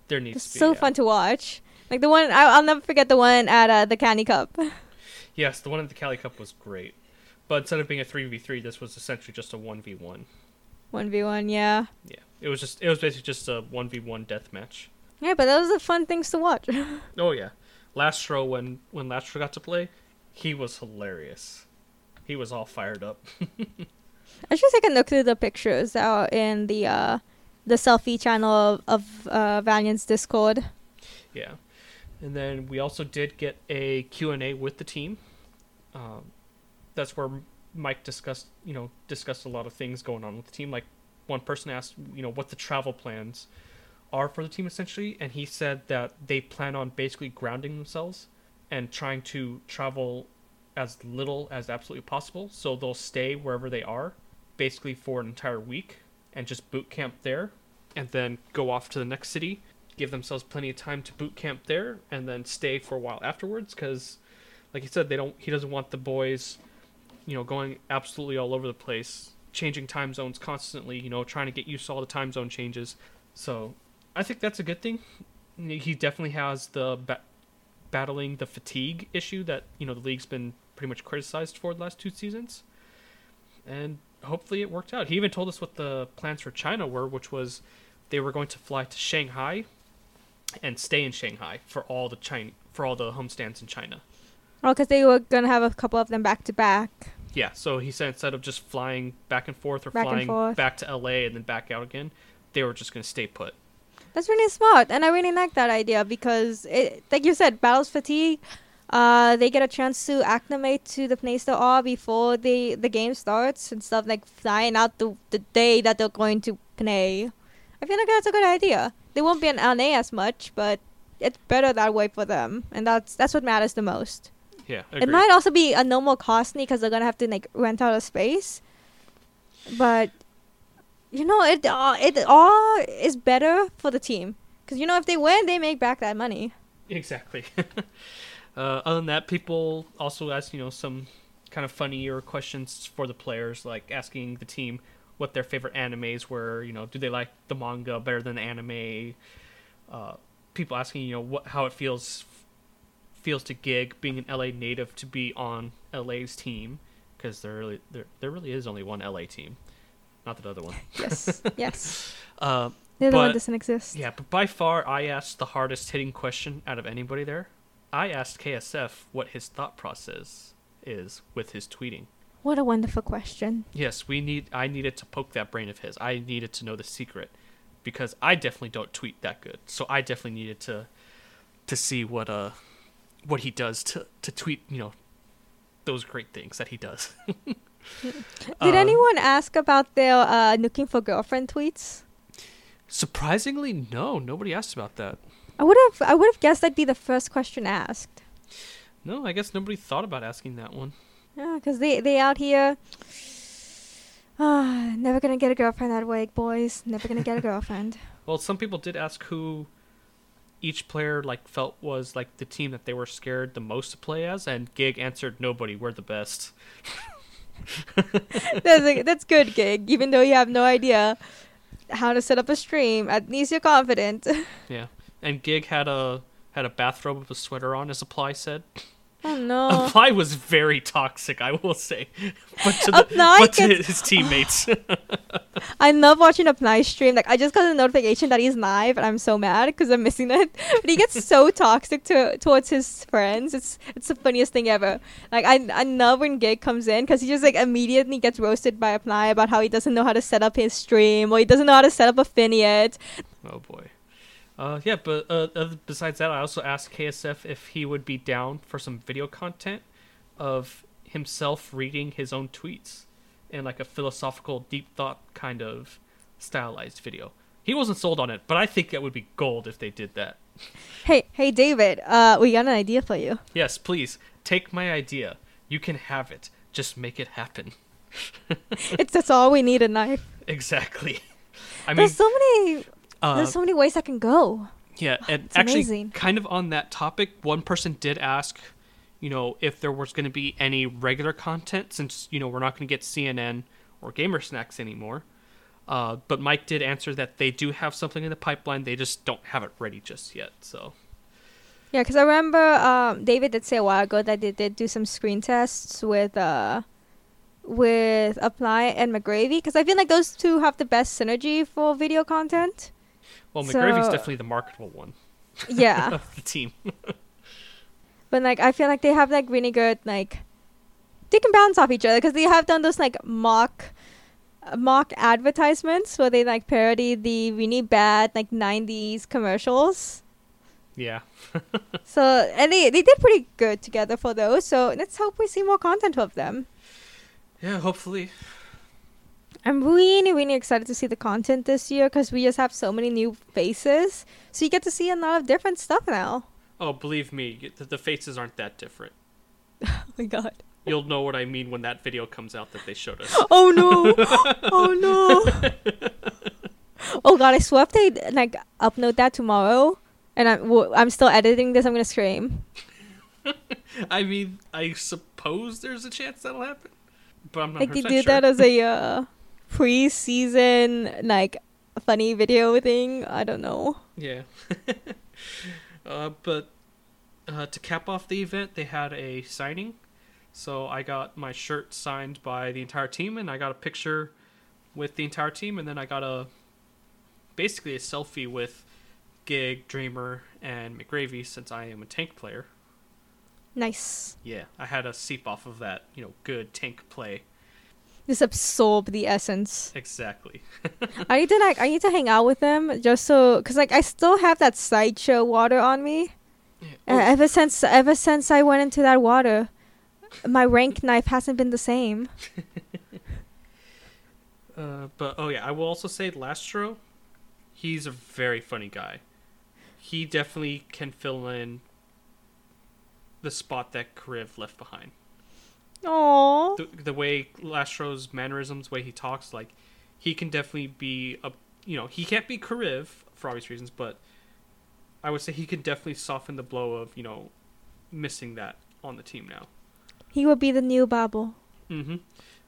There needs It's to be. so yeah. fun to watch. Like the one I, I'll never forget the one at uh, the Candy Cup. Yes, the one at the Cali Cup was great, but instead of being a three v three, this was essentially just a one v one. One v one, yeah, Yeah, it was just it was basically just a one v one death match. yeah. But those are the fun things to watch. Oh yeah, Lastro when when Lastro got to play, he was hilarious. He was all fired up. I should take a look through the pictures out in the uh, the selfie channel of, of uh, Valiant's Discord. Yeah, and then we also did get a Q and A with the team. Um, that's where Mike discussed, you know, discussed a lot of things going on with the team. Like one person asked, you know, what the travel plans are for the team essentially, and he said that they plan on basically grounding themselves and trying to travel as little as absolutely possible. So they'll stay wherever they are, basically for an entire week, and just boot camp there, and then go off to the next city give themselves plenty of time to boot camp there and then stay for a while afterwards because like he said they don't he doesn't want the boys you know going absolutely all over the place changing time zones constantly you know trying to get used to all the time zone changes. So i think that's a good thing. He definitely has the ba- battling the fatigue issue that you know the league's been pretty much criticized for the last two seasons. And hopefully it worked out. He even told us what the plans for china were which was they were going to fly to shanghai and stay in Shanghai for all the China for all the homestands in China. Oh, because they were gonna have a couple of them back to back. Yeah, so he said instead of just flying back and forth or Back flying forth. back to LA and then back out again, they were just going to stay put. That's really smart, and I really like that idea because, it, like you said, battles fatigue. Uh, they get a chance to acclimate to the place they are before the the game starts and stuff like flying out the the day that they're going to play. I feel like that's a good idea. They won't be in LA as much, but it's better that way for them, and that's that's what matters the most. Yeah, It might also be a no more costly because they're gonna have to like rent out a space, but you know it all it all is better for the team because you know if they win they make back that money. Exactly. uh, other than that, people also ask, you know, some kind of funnier questions for the players, like asking the team what their favorite animes were. You know, do they like the manga better than the anime? Uh, people asking, you know, what how it feels feels to gig being an LA native to be on LA's team because there really there there really is only one LA team, not the other one. Yes, yes. Uh, The other one doesn't exist. yeah, but by far, I asked the hardest hitting question out of anybody there. I asked KSF what his thought process is with his tweeting. What a wonderful question. Yes, we need. I needed to poke that brain of his. I needed to know the secret because I definitely don't tweet that good. So I definitely needed to to see what uh what he does to to tweet. You know those great things that he does. Did Uh, anyone ask about their uh, looking for girlfriend tweets? Surprisingly, no. Nobody asked about that. I would have I would have guessed that'd be the first question asked. No, I guess nobody thought about asking that one. Yeah, because they they out here. Ah, never gonna get a girlfriend that way, boys. Never gonna get a girlfriend. Well, some people did ask who each player like felt was like the team that they were scared the most to play as, and Gig answered nobody. We're the best. that's a, that's good gig. Even though you have no idea how to set up a stream, at least you're confident. Yeah, and Gig had a had a bathrobe with a sweater on, as Apply said. Oh no. Apply was very toxic, I will say, but to the Apply but to gets- his teammates. I love watching a nice stream. Like I just got a notification that he's live, and I'm so mad because I'm missing it. But he gets so toxic to towards his friends. It's it's the funniest thing ever. Like I I love when Gig comes in because he just like immediately gets roasted by Apply about how he doesn't know how to set up his stream or he doesn't know how to set up affiliate. oh boy. Uh, yeah, but uh, besides that, I also asked KSF if he would be down for some video content of himself reading his own tweets in like a philosophical, deep thought kind of stylized video. He wasn't sold on it, but I think that would be gold if they did that. Hey, hey, David. Uh, we got an idea for you. Yes, please take my idea. You can have it. Just make it happen. it's that's all we need a knife. Exactly. I mean, there's so many. Uh, there's so many ways I can go. Yeah, and It's actually, amazing. kind of on that topic, one person did ask, you know, if there was going to be any regular content since you know we're not going to get CNN or Gamer Snacks anymore. Uh, but Mike did answer that they do have something in the pipeline. They just don't have it ready just yet. So Yeah, because I remember um, David did say a while ago that they did do some screen tests with uh, with Apply and McGravy because I feel like those two have the best synergy for video content. Well, McGravy's So- definitely the marketable one. Yeah, of the team. but like I feel like they have like really good like they can bounce off each other because they have done those like mock uh, mock advertisements where they like parody the really bad like 90s commercials. Yeah, so and they, they did pretty good together for those. So let's hope we see more content of them. Yeah. Hopefully, I'm really, really excited to see the content this year because we just have so many new faces. So you get to see a lot of different stuff now. oh, believe me, the, faces aren't that different. Oh my god. You'll know what I mean when that video comes out that they showed us. Oh no. oh no. oh god, I swear if they like upload that tomorrow and I'm, w- I'm still editing this, I'm gonna scream. I mean, I suppose there's a chance that'll happen, but I'm not Like they 100% did sure. that as a uh, pre-season like funny video thing. I don't know. Yeah. uh, but uh, to cap off the event, they had a signing. So I got my shirt signed by the entire team, and I got a picture with the entire team, and then I got a basically a selfie with Gig, Dreamer, and McGravy since I am a tank player. Nice. Yeah, I had a seep off of that, you know, good tank play. Just absorb the essence. Exactly. I need to like I need to hang out with them just so because like I still have that sideshow water on me. Yeah. Uh, ever since ever since I went into that water, my rank knife hasn't been the same. Uh, but oh yeah, I will also say Lastro, he's a very funny guy. He definitely can fill in the spot that Kariv left behind. Aww. The, the way Lastro's mannerisms, way he talks, like he can definitely be a you know he can't be Kariv for obvious reasons, but I would say he can definitely soften the blow of you know missing that on the team now. He will be the new Babel. Mm-hmm.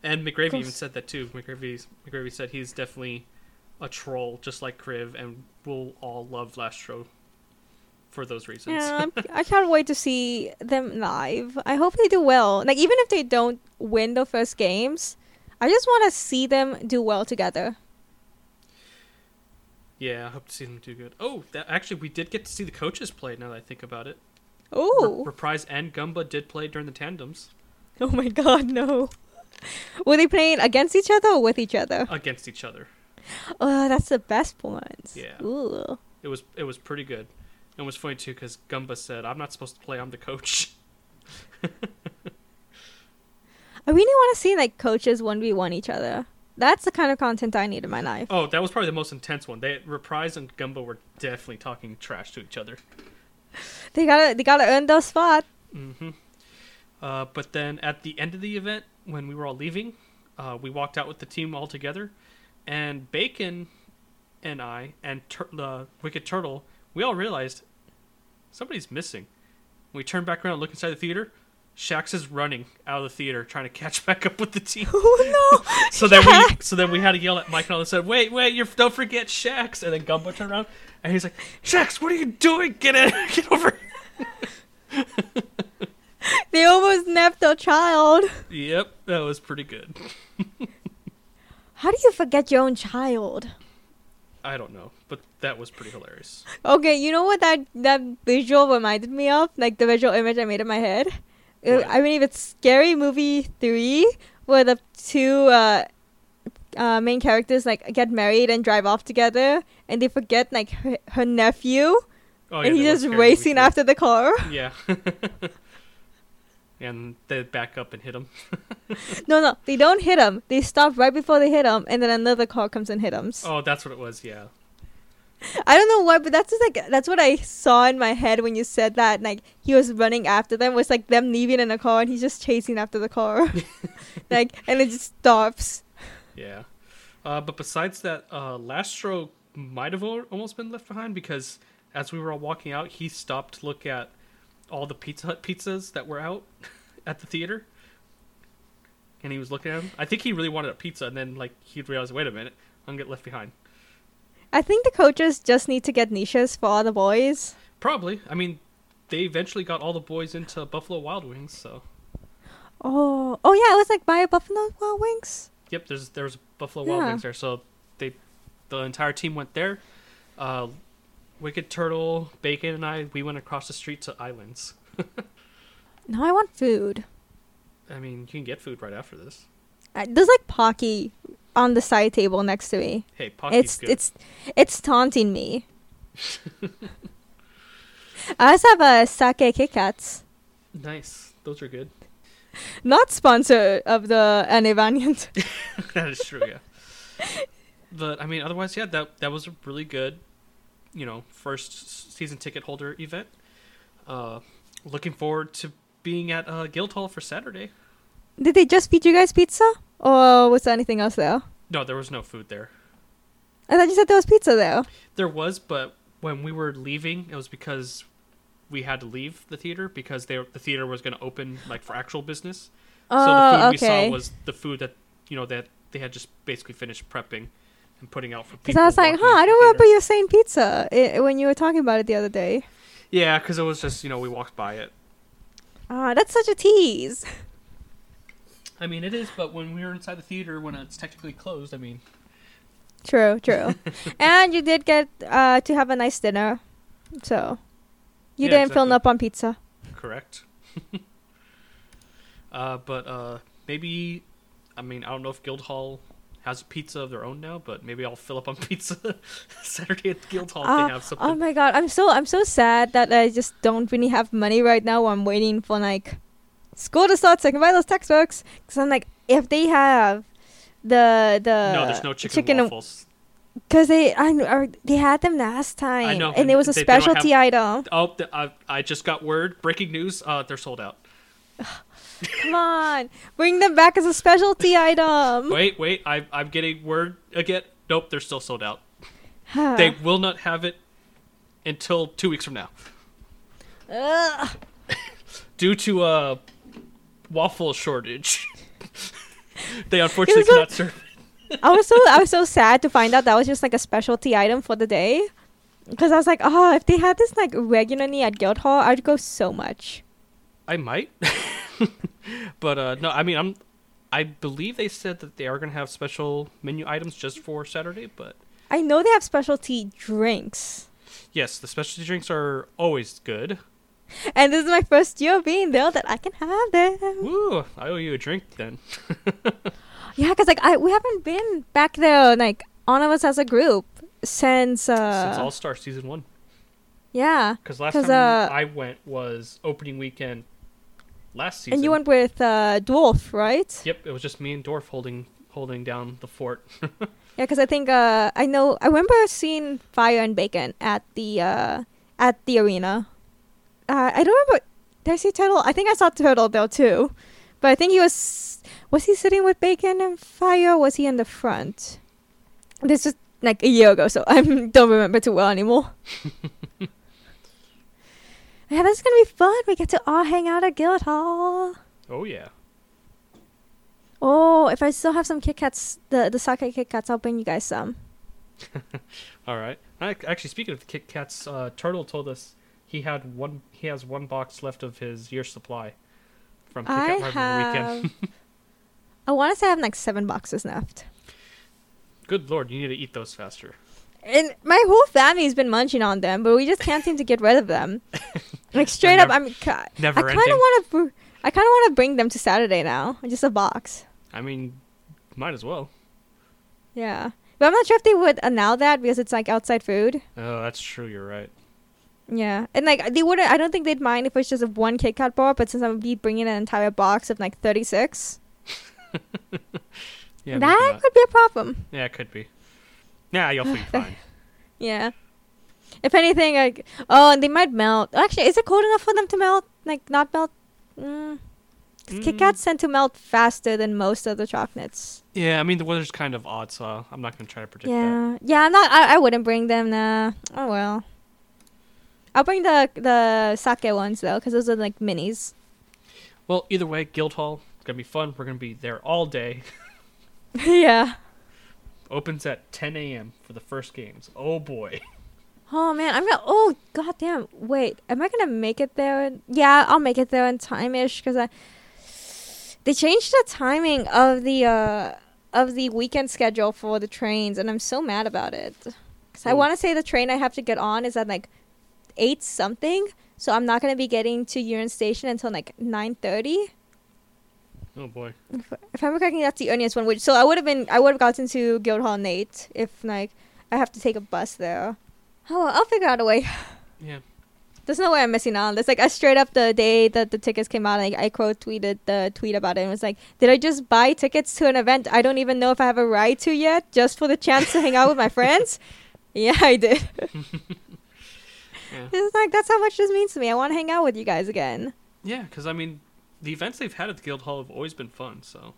And McGravy even said that too. McGravy McGravy said he's definitely a troll, just like Kariv, and we'll all love Lastro for those reasons. Yeah, I'm, I can't wait to see them live. I hope they do well. Like even if they don't win the first games, I just want to see them do well together. yeah, I hope to see them do good. Oh, that actually we did get to see the coaches play. Now that I think about it, Re- Oh, Reprise and Gumba did play during the tandems oh my God, no! Were they playing against each other or with each other? against each other. Oh, that's the best ones. Yeah. Ooh. It was it was pretty good. It was funny too because Gumba said, "I'm not supposed to play. I'm the coach." I really want to see like coaches one v one each other. That's the kind of content I need in my life. Oh, that was probably the most intense one. They Reprise and Gumba were definitely talking trash to each other. They gotta they gotta earn their spot. hmm Uh, but then at the end of the event, when we were all leaving, uh, we walked out with the team all together, and Bacon and I and Tur- the Wicked Turtle, we all realized somebody's missing. We turn back around, look inside the theater. Shax is running out of the theater, trying to catch back up with the team. Oh no! So then we, so then we had to yell at Mike and all and said, "Wait, wait! You don't forget Shax!" And then Gumbo turned around, and he's like, "Shax, what are you doing? Get in! Get over!" here." They almost nabbed their child. Yep, that was pretty good. How do you forget your own child? I don't know, but that was pretty hilarious. Okay, you know what that that visual reminded me of? Like the visual image I made in my head. It-? I believe it's Scary Movie three, where the two uh, uh, main characters like get married and drive off together, and they forget like her, her nephew, Oh, and he's just racing after the car. Yeah. and they back up and hit him. No, no, they don't hit him. They stop right before they hit him, and then another car comes and hit him. oh, that's what it was. Yeah. I don't know why, but that's just like that's what I saw in my head when you said that. Like he was running after them, was like them leaving in a car, and he's just chasing after the car, like, and it just stops. Yeah. Uh, but besides that, uh, Lastro might have almost been left behind because as we were all walking out, he stopped to look at all the Pizza Hut pizzas that were out at the theater. And he was looking at them. I think he really wanted a pizza, and then like he realized, wait a minute, I'm gonna get left behind. I think the coaches just need to get niches for all the boys. Probably. I mean, they eventually got all the boys into Buffalo Wild Wings, so Oh, oh yeah, it was like buy a Buffalo Wild Wings. yep. There's there was Buffalo Wild Yeah. Wings there, so they the entire team went there. Uh, Wicked Turtle, Bacon, and I we went across the street to Islands. No, I want food. I mean, you can get food right after this. Uh, There's like Pocky on the side table next to me. Hey, Pocky's it's good. it's it's taunting me. I also have a sake Kit Kats. nice. Those are good. Not sponsor of the Anevanians. that is true. Yeah. but I mean, otherwise, yeah, that that was a really good, you know, first season ticket holder event. Uh, looking forward to being at uh, Guildhall for Saturday. Did they just feed you guys pizza, or was there anything else there? No, there was no food there. I thought you said there was pizza there. There was, but when we were leaving, it was because we had to leave the theater because they the theater was going to open like for actual business. Oh, so the food Oh, we saw was the food that you know that they had just basically finished prepping and putting out for people. Because I was like, huh, I don't the remember you saying pizza i when you were talking about it the other day. Yeah, because it was just you know we walked by it. Ah, that's such a tease. I mean, it is, but when we were inside the theater, when it's technically closed, I mean, True, true. and you did get uh, to have a nice dinner, so you Yeah, didn't fill up on pizza. correct. uh, but uh, maybe, I mean, I don't know if Guildhall has a pizza of their own now, but maybe I'll fill up on pizza Saturday at Guildhall if Ah, they have something. Oh my god, I'm so I'm so sad that I just don't really have money right now. I'm waiting for like school to start so I can buy those textbooks. Cause I'm like, if they have the the no, there's no chicken, chicken waffles. Cause they I they had them last time. know, and it was a they- they specialty have- item. Oh, th- I, I just got word. Breaking news. Uh, they're sold out. Come on, bring them back as a specialty item. Wait, wait. I, I'm getting word again. Nope, they're still sold out. They will not have it until two weeks from now, Ugh. due to a waffle shortage. they unfortunately cannot serve. I was so I was so sad to find out that was just like a specialty item for the day. Because I was like, oh, if they had this like regularly at Guildhall, I'd go so much. I might, but uh, no. I mean, I'm. I believe they said that they are going to have special menu items just for Saturday, but I know they have specialty drinks. yes, the specialty drinks are always good. And this is my first year being there that I can have them. Woo! I owe you a drink then. Yeah, because like I we haven't been back there like all of us as a group since uh Since All Star season one. yeah. Because last 'Cause, time uh, I went was opening weekend last season. And you went with uh Dwarf, right? Yep, it was just me and Dwarf holding holding down the fort. Yeah, because I think uh I know I remember seeing Fire and Bacon at the uh at the arena. Uh, I don't remember. Did I see Turtle? I think I saw Turtle there too, but I think he was was he sitting with Bacon and Fire? Was he in the front? This is like a year ago, so I don't remember too well anymore. yeah, this is gonna be fun. We get to all hang out at Guildhall. oh yeah. Oh, if I still have some Kit Kats, the the sake Kit Kats, I'll bring you guys some. All right. I, actually, speaking of the Kit Kats, uh, Turtle told us he had one. He has one box left of his year's supply from Kit I have. weekend. I want to say I have like seven boxes left. Good lord, you need to eat those faster. And my whole family's been munching on them, but we just can't seem to get rid of them. Like straight up, I'm. ca- I kind of want to. I kind of want to bring them to Saturday now, just a box. I mean, might as well. Yeah, but I'm not sure if they would allow that because it's like outside food. Oh, that's true. You're right. Yeah, and like they wouldn't. I don't think they'd mind if it's just a one Kit Kat bar, but since I'm be bringing an entire box of like 36, Yeah, that could be a problem. Yeah, it could be. Yeah, you'll be fine. Yeah. If anything, like oh, and they might melt. Actually, is it cold enough for them to melt? Like not melt? Mm. 'Cause Kit Mm. Kats tend to melt faster than most of the chocolates. Yeah, I mean the weather's kind of odd, so I'm not gonna try to predict that. Yeah, yeah. I'm not. I, I wouldn't bring them. Nah. Oh well. I'll bring the the sake ones though, because those are like minis. Well, either way, Guildhall it's gonna be fun. We're gonna be there all day. yeah. Opens at 10 a.m. for the first games. Oh boy. Oh man, I'm gonna. Oh goddamn! Wait, am I gonna make it there? in- Yeah, I'll make it there in time-ish because I. They changed the timing of the uh of the weekend schedule for the trains, and I'm so mad about it. Cause I want to say the train I have to get on is at like eight something, so I'm not gonna be getting to Union Station until like nine thirty. Oh boy. If, if I'm correctly, that's the earliest one. Which so I would have been I would have gotten to Guildhall Nate if like I have to take a bus there. Oh, I'll figure out a way. Yeah. There's no way I'm missing out on this. Like I straight up the day that the tickets came out, like I quote tweeted the tweet about it and was like, "Did I just buy tickets to an event I don't even know if I have a ride to yet, just for the chance to hang out with my friends?" Yeah, I did. Yeah. It's like that's how much this means to me. I want to hang out with you guys again. Yeah, because I mean, the events they've had at the Guild Hall have always been fun. So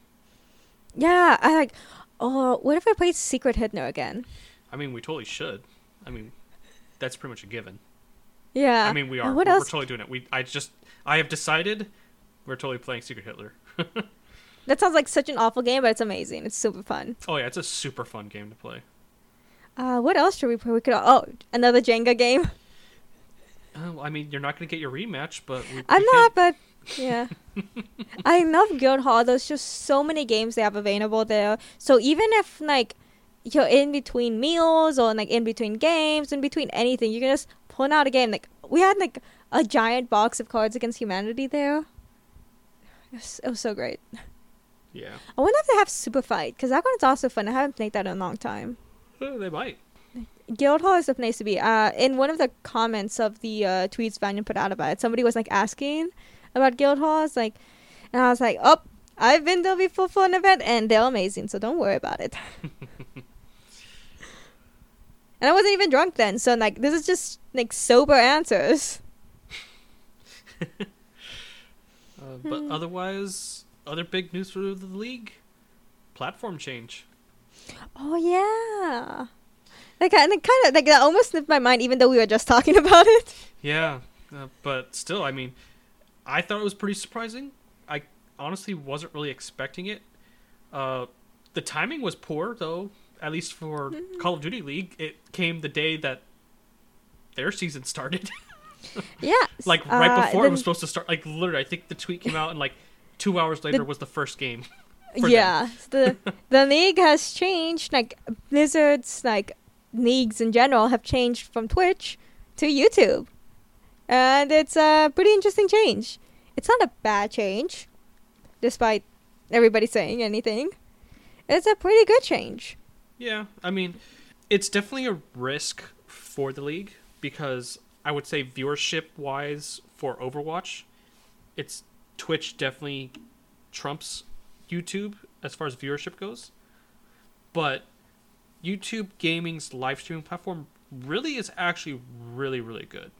Yeah, I like. Oh, what if I played Secret Hitler again? I mean, we totally should. I mean, that's pretty much a given. Yeah. I mean, we are. What we're, else? we're totally doing it. We. I just. I have decided. We're totally playing Secret Hitler. that sounds like such an awful game, but it's amazing. It's super fun. Oh yeah, it's a super fun game to play. Uh, what else should we play? We could. Oh, another Jenga game. Uh, I mean, you're not gonna get your rematch, but we, I'm we not, but yeah. I love Guildhall. There's just so many games they have available there. So even if like you're in between meals or like in between games, in between anything, you can just pull out a game. Like we had like a giant box of Cards Against Humanity there. It was, it was so great. Yeah, I wonder if they have Super Fight because that one's also fun. I haven't played that in a long time. Uh, they might. Guildhall is the place to be. Uh, in one of the comments of the uh, tweets Vanya put out about it, somebody was like asking about Guildhall. It's like, and I was like, oh, I've been there before for an event, and they're amazing. So don't worry about it. and I wasn't even drunk then, so like this is just like sober answers. Uh, but Hmm. otherwise, other big news for the league: platform change. Oh yeah, like and it kind of like that almost slipped my mind, even though we were just talking about it. Yeah, uh, but still, I mean, I thought it was pretty surprising. I honestly wasn't really expecting it. Uh, the timing was poor, though. At least for Mm-hmm. Call of Duty League, it came the day that their season started. Yeah, like right uh, before it was supposed to start. Like literally, I think the tweet came out, and like two hours later was the first game. yeah the the league has changed like blizzard's like leagues in general have changed from twitch to youtube. And it's a pretty interesting change. It's not a bad change despite everybody saying anything. It's a pretty good change. Yeah, I mean, it's definitely a risk for the league because I would say viewership wise for Overwatch, it's Twitch definitely trumps YouTube as far as viewership goes. But YouTube Gaming's live streaming platform really is actually really really good.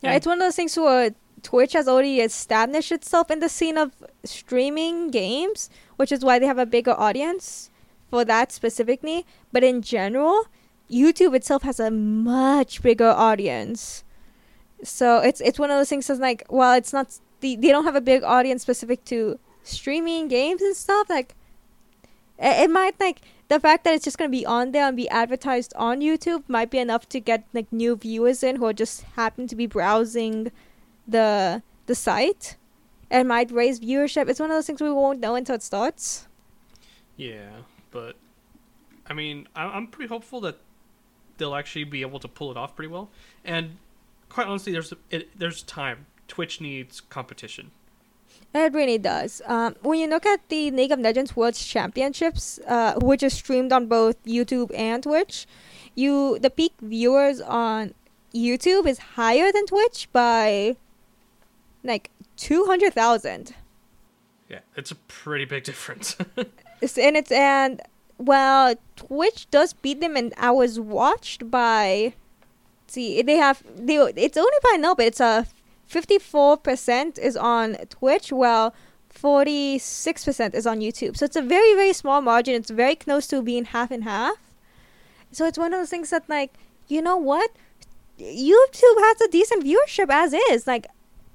yeah And- it's one of those things where twitch has already established itself in the scene of streaming games which is why they have a bigger audience for that specifically but in general youtube itself has a much bigger audience so it's it's one of those things that's like well it's not they, they don't have a big audience specific to streaming games and stuff like it, it might like the fact that it's just going to be on there and be advertised on youtube might be enough to get like new viewers in who are just happen to be browsing the the site and might raise viewership it's one of those things we won't know until it starts Yeah, but I mean, I'm pretty hopeful that they'll actually be able to pull it off pretty well. And quite honestly, there's it, there's time. Twitch needs competition. It really does. Um, when you look at the League of Legends World Championships, uh, which is streamed on both YouTube and Twitch, you the peak viewers on YouTube is higher than Twitch by like two hundred thousand. Yeah, it's a pretty big difference. And it's and well, Twitch does beat them in hours watched by. See, they have they. It's only by no, but it's a fifty-four percent is on Twitch, while forty-six percent is on YouTube. So it's a very very small margin. It's very close to being half and half. So it's one of those things that like you know what, YouTube has a decent viewership as is. Like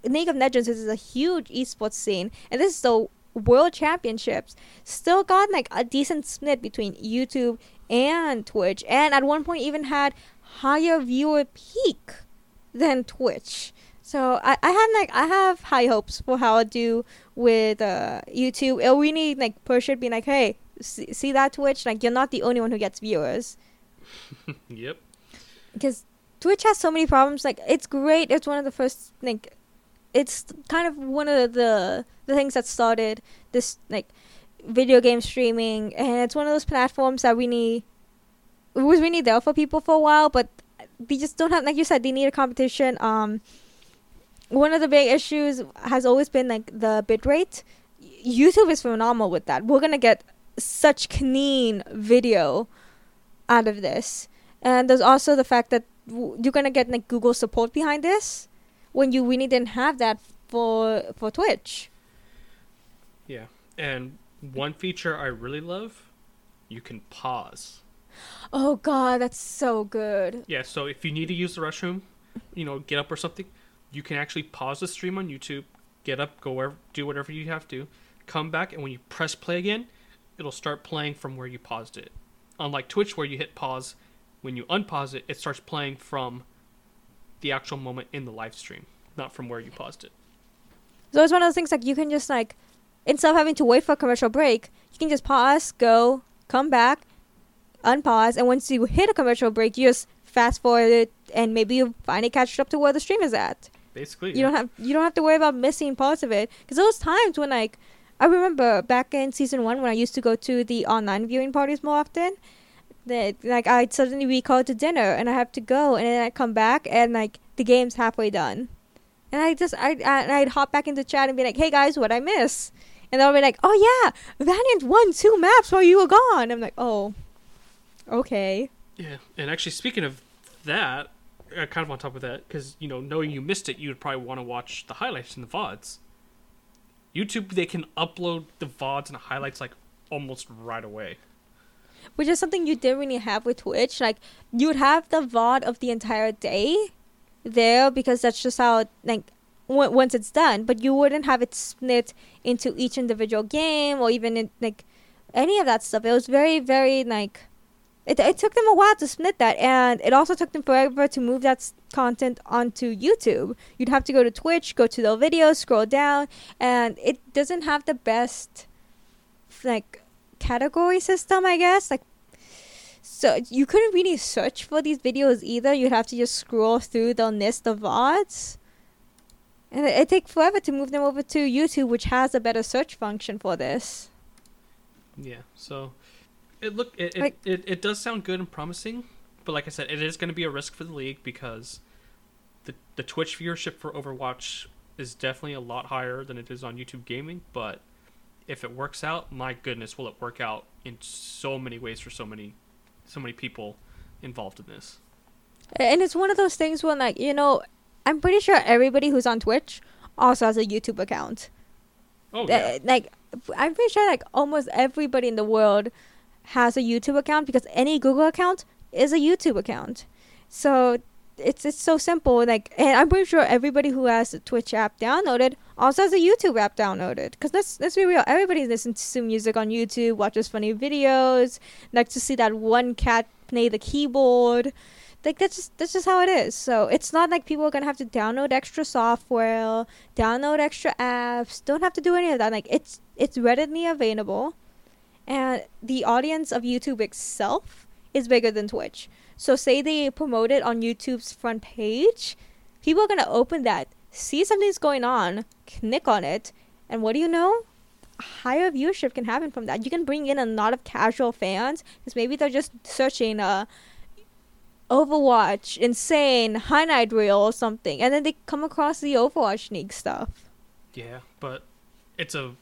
League of Legends is a huge esports scene, and this is the World Championships. Still got like a decent split between YouTube and Twitch, and at one point even had higher viewer peak than Twitch. So I, I had like I have high hopes for how I do with uh, YouTube. It'll really like push it, being like, hey, see, see that Twitch? Like you're not the only one who gets viewers yep. because Twitch has so many problems. Like it's great. It's one of the first like it's kind of one of the the things that started this like video game streaming, and it's one of those platforms that we need. It was really there for people for a while, but they just don't have like you said. They need a competition. Um, one of the big issues has always been like the bit rate. YouTube is phenomenal with that. We're gonna get such clean video out of this, and there's also the fact that w- you're gonna get like Google support behind this when you really didn't have that for for Twitch. Yeah. And one feature I really love, you can pause. Oh god, that's so good. Yeah, so if you need to use the restroom, you know, get up or something, you can actually pause the stream on YouTube, get up, go wherever, do whatever you have to, come back, and when you press play again, it'll start playing from where you paused it. Unlike Twitch, where you hit pause, when you unpause it, it starts playing from the actual moment in the live stream, not from where you paused it. So it's one of those things like you can just like instead of having to wait for a commercial break, you can just pause, go, come back, unpause, and once you hit a commercial break, you just fast forward it, and maybe you finally catch up to where the stream is at. Basically, You don't have you don't have to worry about missing parts of it because those times when like I remember back in season one when I used to go to the online viewing parties more often. That like I'd suddenly be called to dinner and I have to go and then I come back and like the game's halfway done, and I just I and I'd hop back into chat and be like, hey guys, what I miss? And they'll be like, oh yeah, Valiant won two maps while you were gone. I'm like, oh, okay. Yeah, and actually, speaking of that, uh, kind of on top of that, because you know, knowing you missed it, you would probably want to watch the highlights and the vods. YouTube, they can upload the vods and the highlights like almost right away. which is something you didn't really have with Twitch. Like you would have the VOD of the entire day there because that's just how like w- once it's done, but you wouldn't have it split into each individual game or even in, like any of that stuff. It was very very like it, it took them a while to split that and it also took them forever to move that content onto YouTube. You'd have to go to Twitch, go to the videos, scroll down and it doesn't have the best like category system, I guess. Like, so you couldn't really search for these videos either. You'd have to just scroll through the list of VODs. And it, it take forever to move them over to YouTube, which has a better search function for this. Yeah, so it look it it, Like- it, it does sound good and promising, but like I said, it is going to be a risk for the league because the the Twitch viewership for Overwatch is definitely a lot higher than it is on YouTube Gaming. But if it works out, my goodness, will it work out in so many ways for so many so many people involved in this? And it's one of those things when, like, you know, I'm pretty sure everybody who's on Twitch also has a YouTube account. Oh yeah, like I'm pretty sure like almost everybody in the world has a YouTube account because any Google account is a YouTube account. So it's it's so simple. Like, and I'm pretty sure everybody who has the Twitch app downloaded also has a YouTube app downloaded. Because let's let's be real, everybody listens to music on YouTube, watches funny videos, likes to see that one cat play the keyboard. Like that's just that's just how it is. So it's not like people are gonna have to download extra software, download extra apps. Don't have to do any of that. Like it's it's readily available, and the audience of YouTube itself is bigger than Twitch. So say they promote it on YouTube's front page, people are gonna open that, see something's going on, click on it, and what do you know? Higher viewership can happen from that. You can bring in a lot of casual fans because maybe they're just searching uh Overwatch, Insane, High Night Reel, or something, and then they come across the Overwatch League stuff. Yeah, but it's a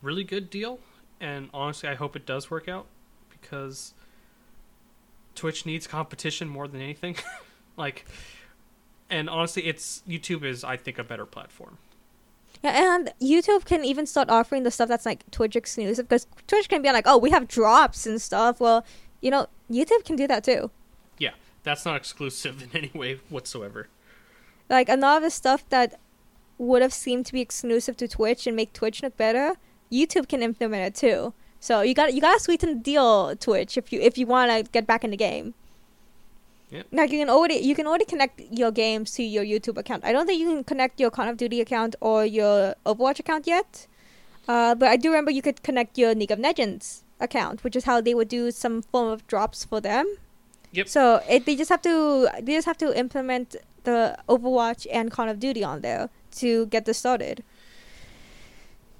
really good deal, and honestly, I hope it does work out because Twitch needs competition more than anything. like, and honestly, it's YouTube is I think a better platform. Yeah, and YouTube can even start offering the stuff that's like Twitch exclusive because Twitch can be like, oh, we have drops and stuff. Well, you know, YouTube can do that too. Yeah, that's not exclusive in any way whatsoever. Like a lot of the stuff that would have seemed to be exclusive to Twitch and make Twitch look better, YouTube can implement it too. So you got you got to sweeten the deal, Twitch, if you if you want to get back in the game. Yep. Like you can already you can already connect your games to your YouTube account. I don't think you can connect your Call of Duty account or your Overwatch account yet. Uh, but I do remember you could connect your League of Legends account, which is how they would do some form of drops for them. Yep. So it, they just have to they just have to implement the Overwatch and Call of Duty on there to get this started.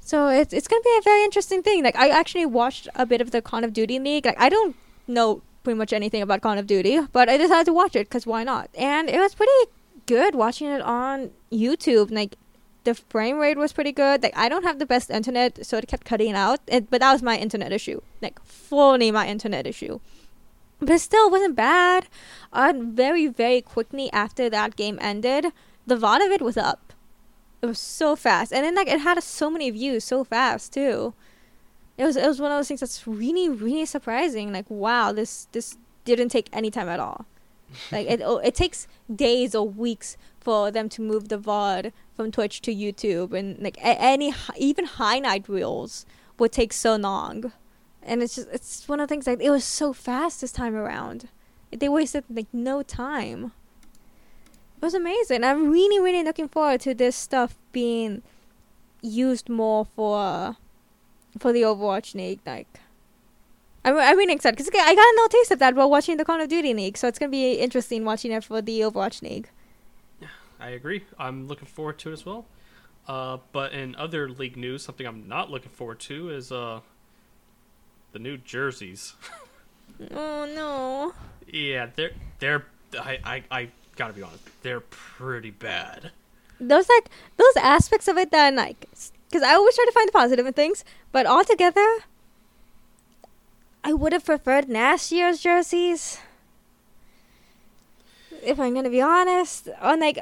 So it's it's gonna be a very interesting thing. Like I actually watched a bit of the Call of Duty League. Like I don't know pretty much anything about Call of Duty, but I decided to watch it because why not? And it was pretty good watching it on YouTube. Like the frame rate was pretty good. Like I don't have the best internet, so it kept cutting out. It, but that was my internet issue. Like fully my internet issue. But it still wasn't bad. Uh, very very quickly after that game ended, the VOD of it was up. It was so fast, and then like it had so many views so fast too. It was it was one of those things that's really really surprising. Like wow, this this didn't take any time at all. like it oh, it takes days or weeks for them to move the VOD from Twitch to YouTube, and like any even high night reels would take so long. And it's just it's one of the things like it was so fast this time around. They wasted like no time. It was amazing. I'm really really looking forward to this stuff being used more for for the Overwatch League. Like, I'm I'm really excited because I got a little taste of that while watching the Call of Duty League, so it's gonna be interesting watching it for the Overwatch League. I agree. I'm looking forward to it as well. Uh, but in other league news, something I'm not looking forward to is uh, the new jerseys. Oh no. yeah, they're they're I, I I gotta be honest, they're pretty bad. Those like those aspects of it that are like, because I always try to find the positive in things, but altogether, I would have preferred last year's jerseys. If I'm gonna be honest, on like,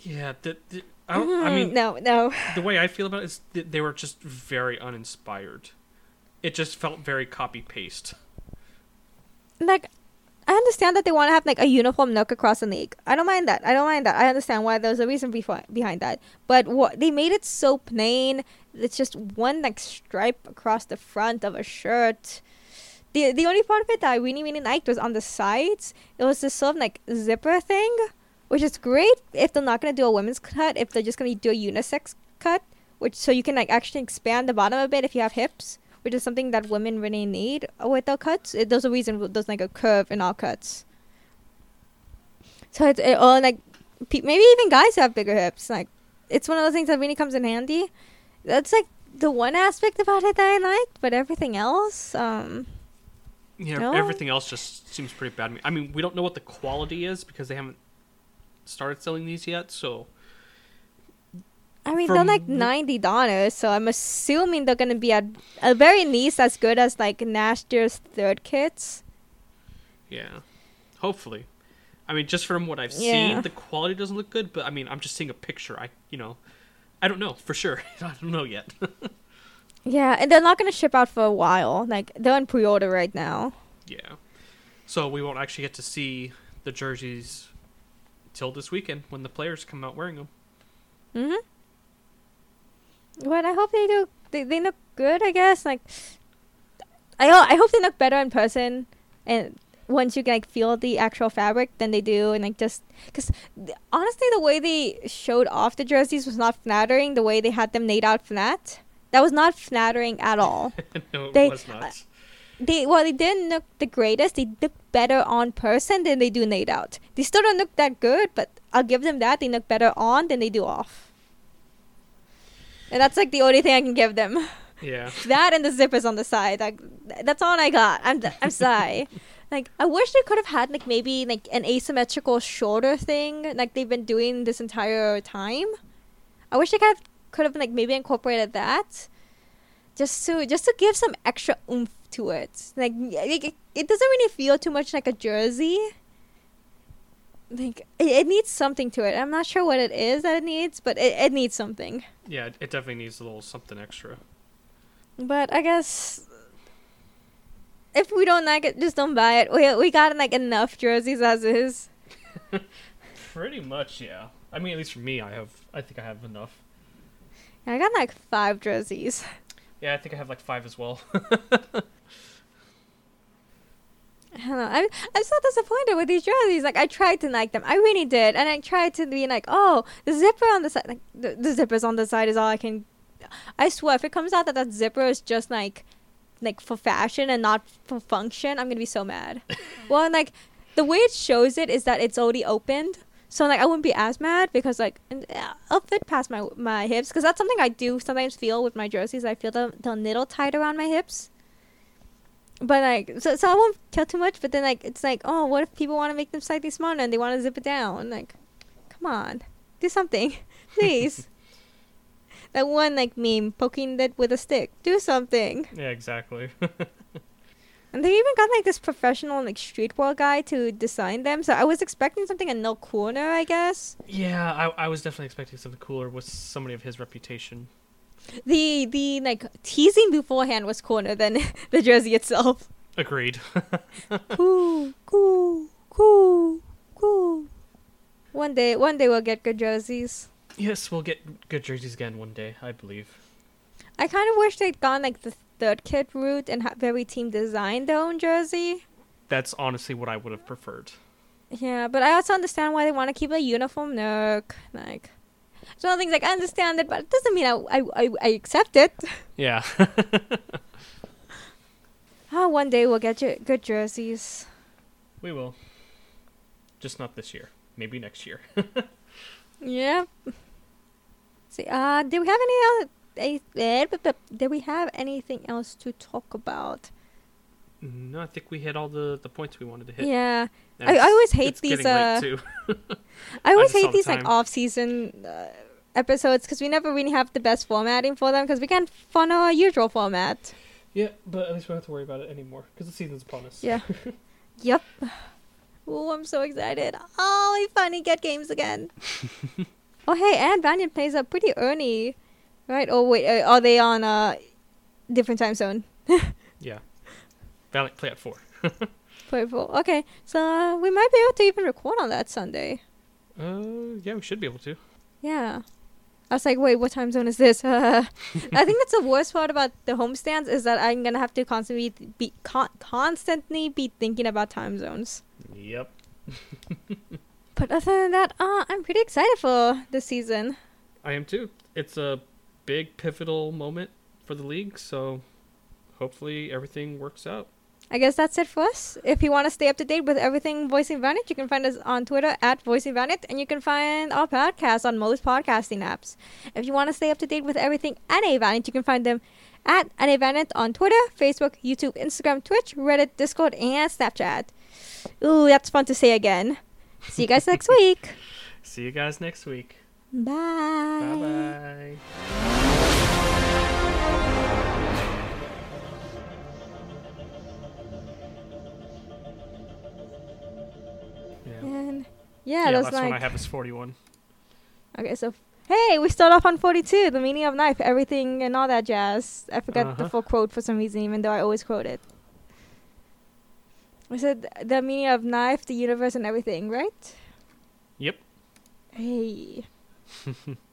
Yeah, the, the, I, don't, I mean, Mm, no, no. the way I feel about it is they were just very uninspired. It just felt very copy paste. like I understand that they want to have like a uniform look across the league. I don't mind that. I don't mind that. I understand why there's a reason before, behind that. But what they made it so plain. It's just one like stripe across the front of a shirt. The the only part of it that I really really liked was on the sides. It was this sort of like zipper thing, which is great if they're not gonna do a women's cut. If they're just gonna do a unisex cut, which so you can like actually expand the bottom a bit if you have hips which is something that women really need with their cuts. It, there's a reason there's like a curve in our cuts. So it's it, or like pe- maybe even guys have bigger hips. Like it's one of those things that really comes in handy. That's like the one aspect about it that I liked, but everything else, um, Yeah, No? everything else just seems pretty bad to me. I mean, we don't know what the quality is because they haven't started selling these yet. So I mean they're like ninety dollars, so I'm assuming they're gonna be at a very least as good as like last year's third kits. yeah, hopefully. I mean, just from what I've Yeah. seen, the quality doesn't look good. But I mean, I'm just seeing a picture. I you know, I don't know for sure. I don't know yet. Yeah, and they're not gonna ship out for a while. Like they're on pre-order right now. yeah, so we won't actually get to see the jerseys till this weekend when the players come out wearing them. Mhm. But I hope they do. They they look good. I guess like. I I hope they look better in person, and once you can like feel the actual fabric than they do, and like just because honestly, the way they showed off the jerseys was not flattering. The way they had them laid out flat, that was not flattering at all. no, it They- was not. Uh, they well they didn't look the greatest they look better on person than they do laid out they still don't look that good but i'll give them that they look better on than they do off and that's like the only thing i can give them yeah. that and the zippers on the side like that's all i got i'm i'm sorry Like I wish they could have had like maybe like an asymmetrical shoulder thing like they've been doing this entire time. I wish they could have could have like maybe incorporated that, just to just to give some extra oomph to it. Like, it, it doesn't really feel too much like a jersey. Like it, it needs something to it. I'm not sure what it is that it needs, but it, it needs something. Yeah, it definitely needs a little something extra. But I guess if we don't like it, just don't buy it. We we got like enough jerseys as is. Pretty much, yeah. I mean, at least for me, I have. I think I have enough. I got like five jerseys. Yeah, I think I have like five as well. I don't know. I'm I'm so disappointed with these jerseys. Like I tried to like them, I really did, and I tried to be like, oh, the zipper on the side, like the, the zippers on the side is all I can. I swear, if it comes out that that zipper is just like, like for fashion and not for function, I'm gonna be so mad. well, and, like the way it shows it is that it's already opened, so like I wouldn't be as mad because like uh, I'll fit past my my hips because that's something I do sometimes feel with my jerseys. I feel them they'll little tight around my hips but like so, so I won't tell too much. But then like it's like oh, what if people want to make them slightly smaller and they want to zip it down? Like, come on, do something, please. that one like meme poking it with a stick. Do something. yeah, exactly. And they even got like this professional like streetwear guy to design them. So I was expecting something a no cooler I guess. yeah, I, I was definitely expecting something cooler with somebody of his reputation. The the like teasing beforehand was cooler than the jersey itself. Agreed. cool, cool, cool, cool. One day, one day we'll get good jerseys. yes, we'll get good jerseys again one day, I believe. I kind of wish they'd gone like the third kit route and have every team design their own jersey. That's honestly what I would have preferred. Yeah, but I also understand why they want to keep a uniform look. Like, so things like I understand it, but it doesn't mean I I, I, I accept it. Yeah. Oh, one day we'll get you good jerseys. we will. Just not this year. Maybe next year. yeah. See, uh, do we have any other? eh, eh, Do we have anything else to talk about? No, I think we hit all the, the points we wanted to hit. Yeah, I- I always hate these, uh. I always hate the these like off-season uh, episodes because we never really have the best formatting for them because we can't follow our usual format. Yeah, but at least we don't have to worry about it anymore because the season's upon us. Yeah. yep. Oh, I'm so excited. Oh, we finally get games again. oh, hey, and Valiant plays up pretty early, right? Oh, wait, uh, are they on a different time zone? Yeah. Valiant play at four. Purple. Okay, so uh, we might be able to even record on that Sunday. Uh, yeah, we should be able to. Yeah. I was like, wait, what time zone is this? I think that's the worst part about the homestands is that I'm gonna have to constantly be con- constantly be thinking about time zones. Yep. But other than that, uh, I'm pretty excited for this season. I am too. It's a big pivotal moment for the league, so hopefully everything works out. I guess that's it for us. If you want to stay up to date with everything Voicing Vanit, you can find us on Twitter at Voicing Vanit, and you can find our podcast on most podcasting apps. If you want to stay up to date with everything NA Vanit, you can find them at NA Vanit on Twitter, Facebook, YouTube, Instagram, Twitch, Reddit, Discord, and Snapchat. Ooh, that's fun to say again. See you guys next week. See you guys next week. Bye. Bye bye. Yeah. And Yeah, yeah, those last like one I have is 41. Okay, so hey, we start off on 42, the meaning of knife, everything and all that jazz. I forgot Uh-huh. the full quote for some reason, even though I always quote it. I said the meaning of knife, the universe, and everything, right? Yep. Hey.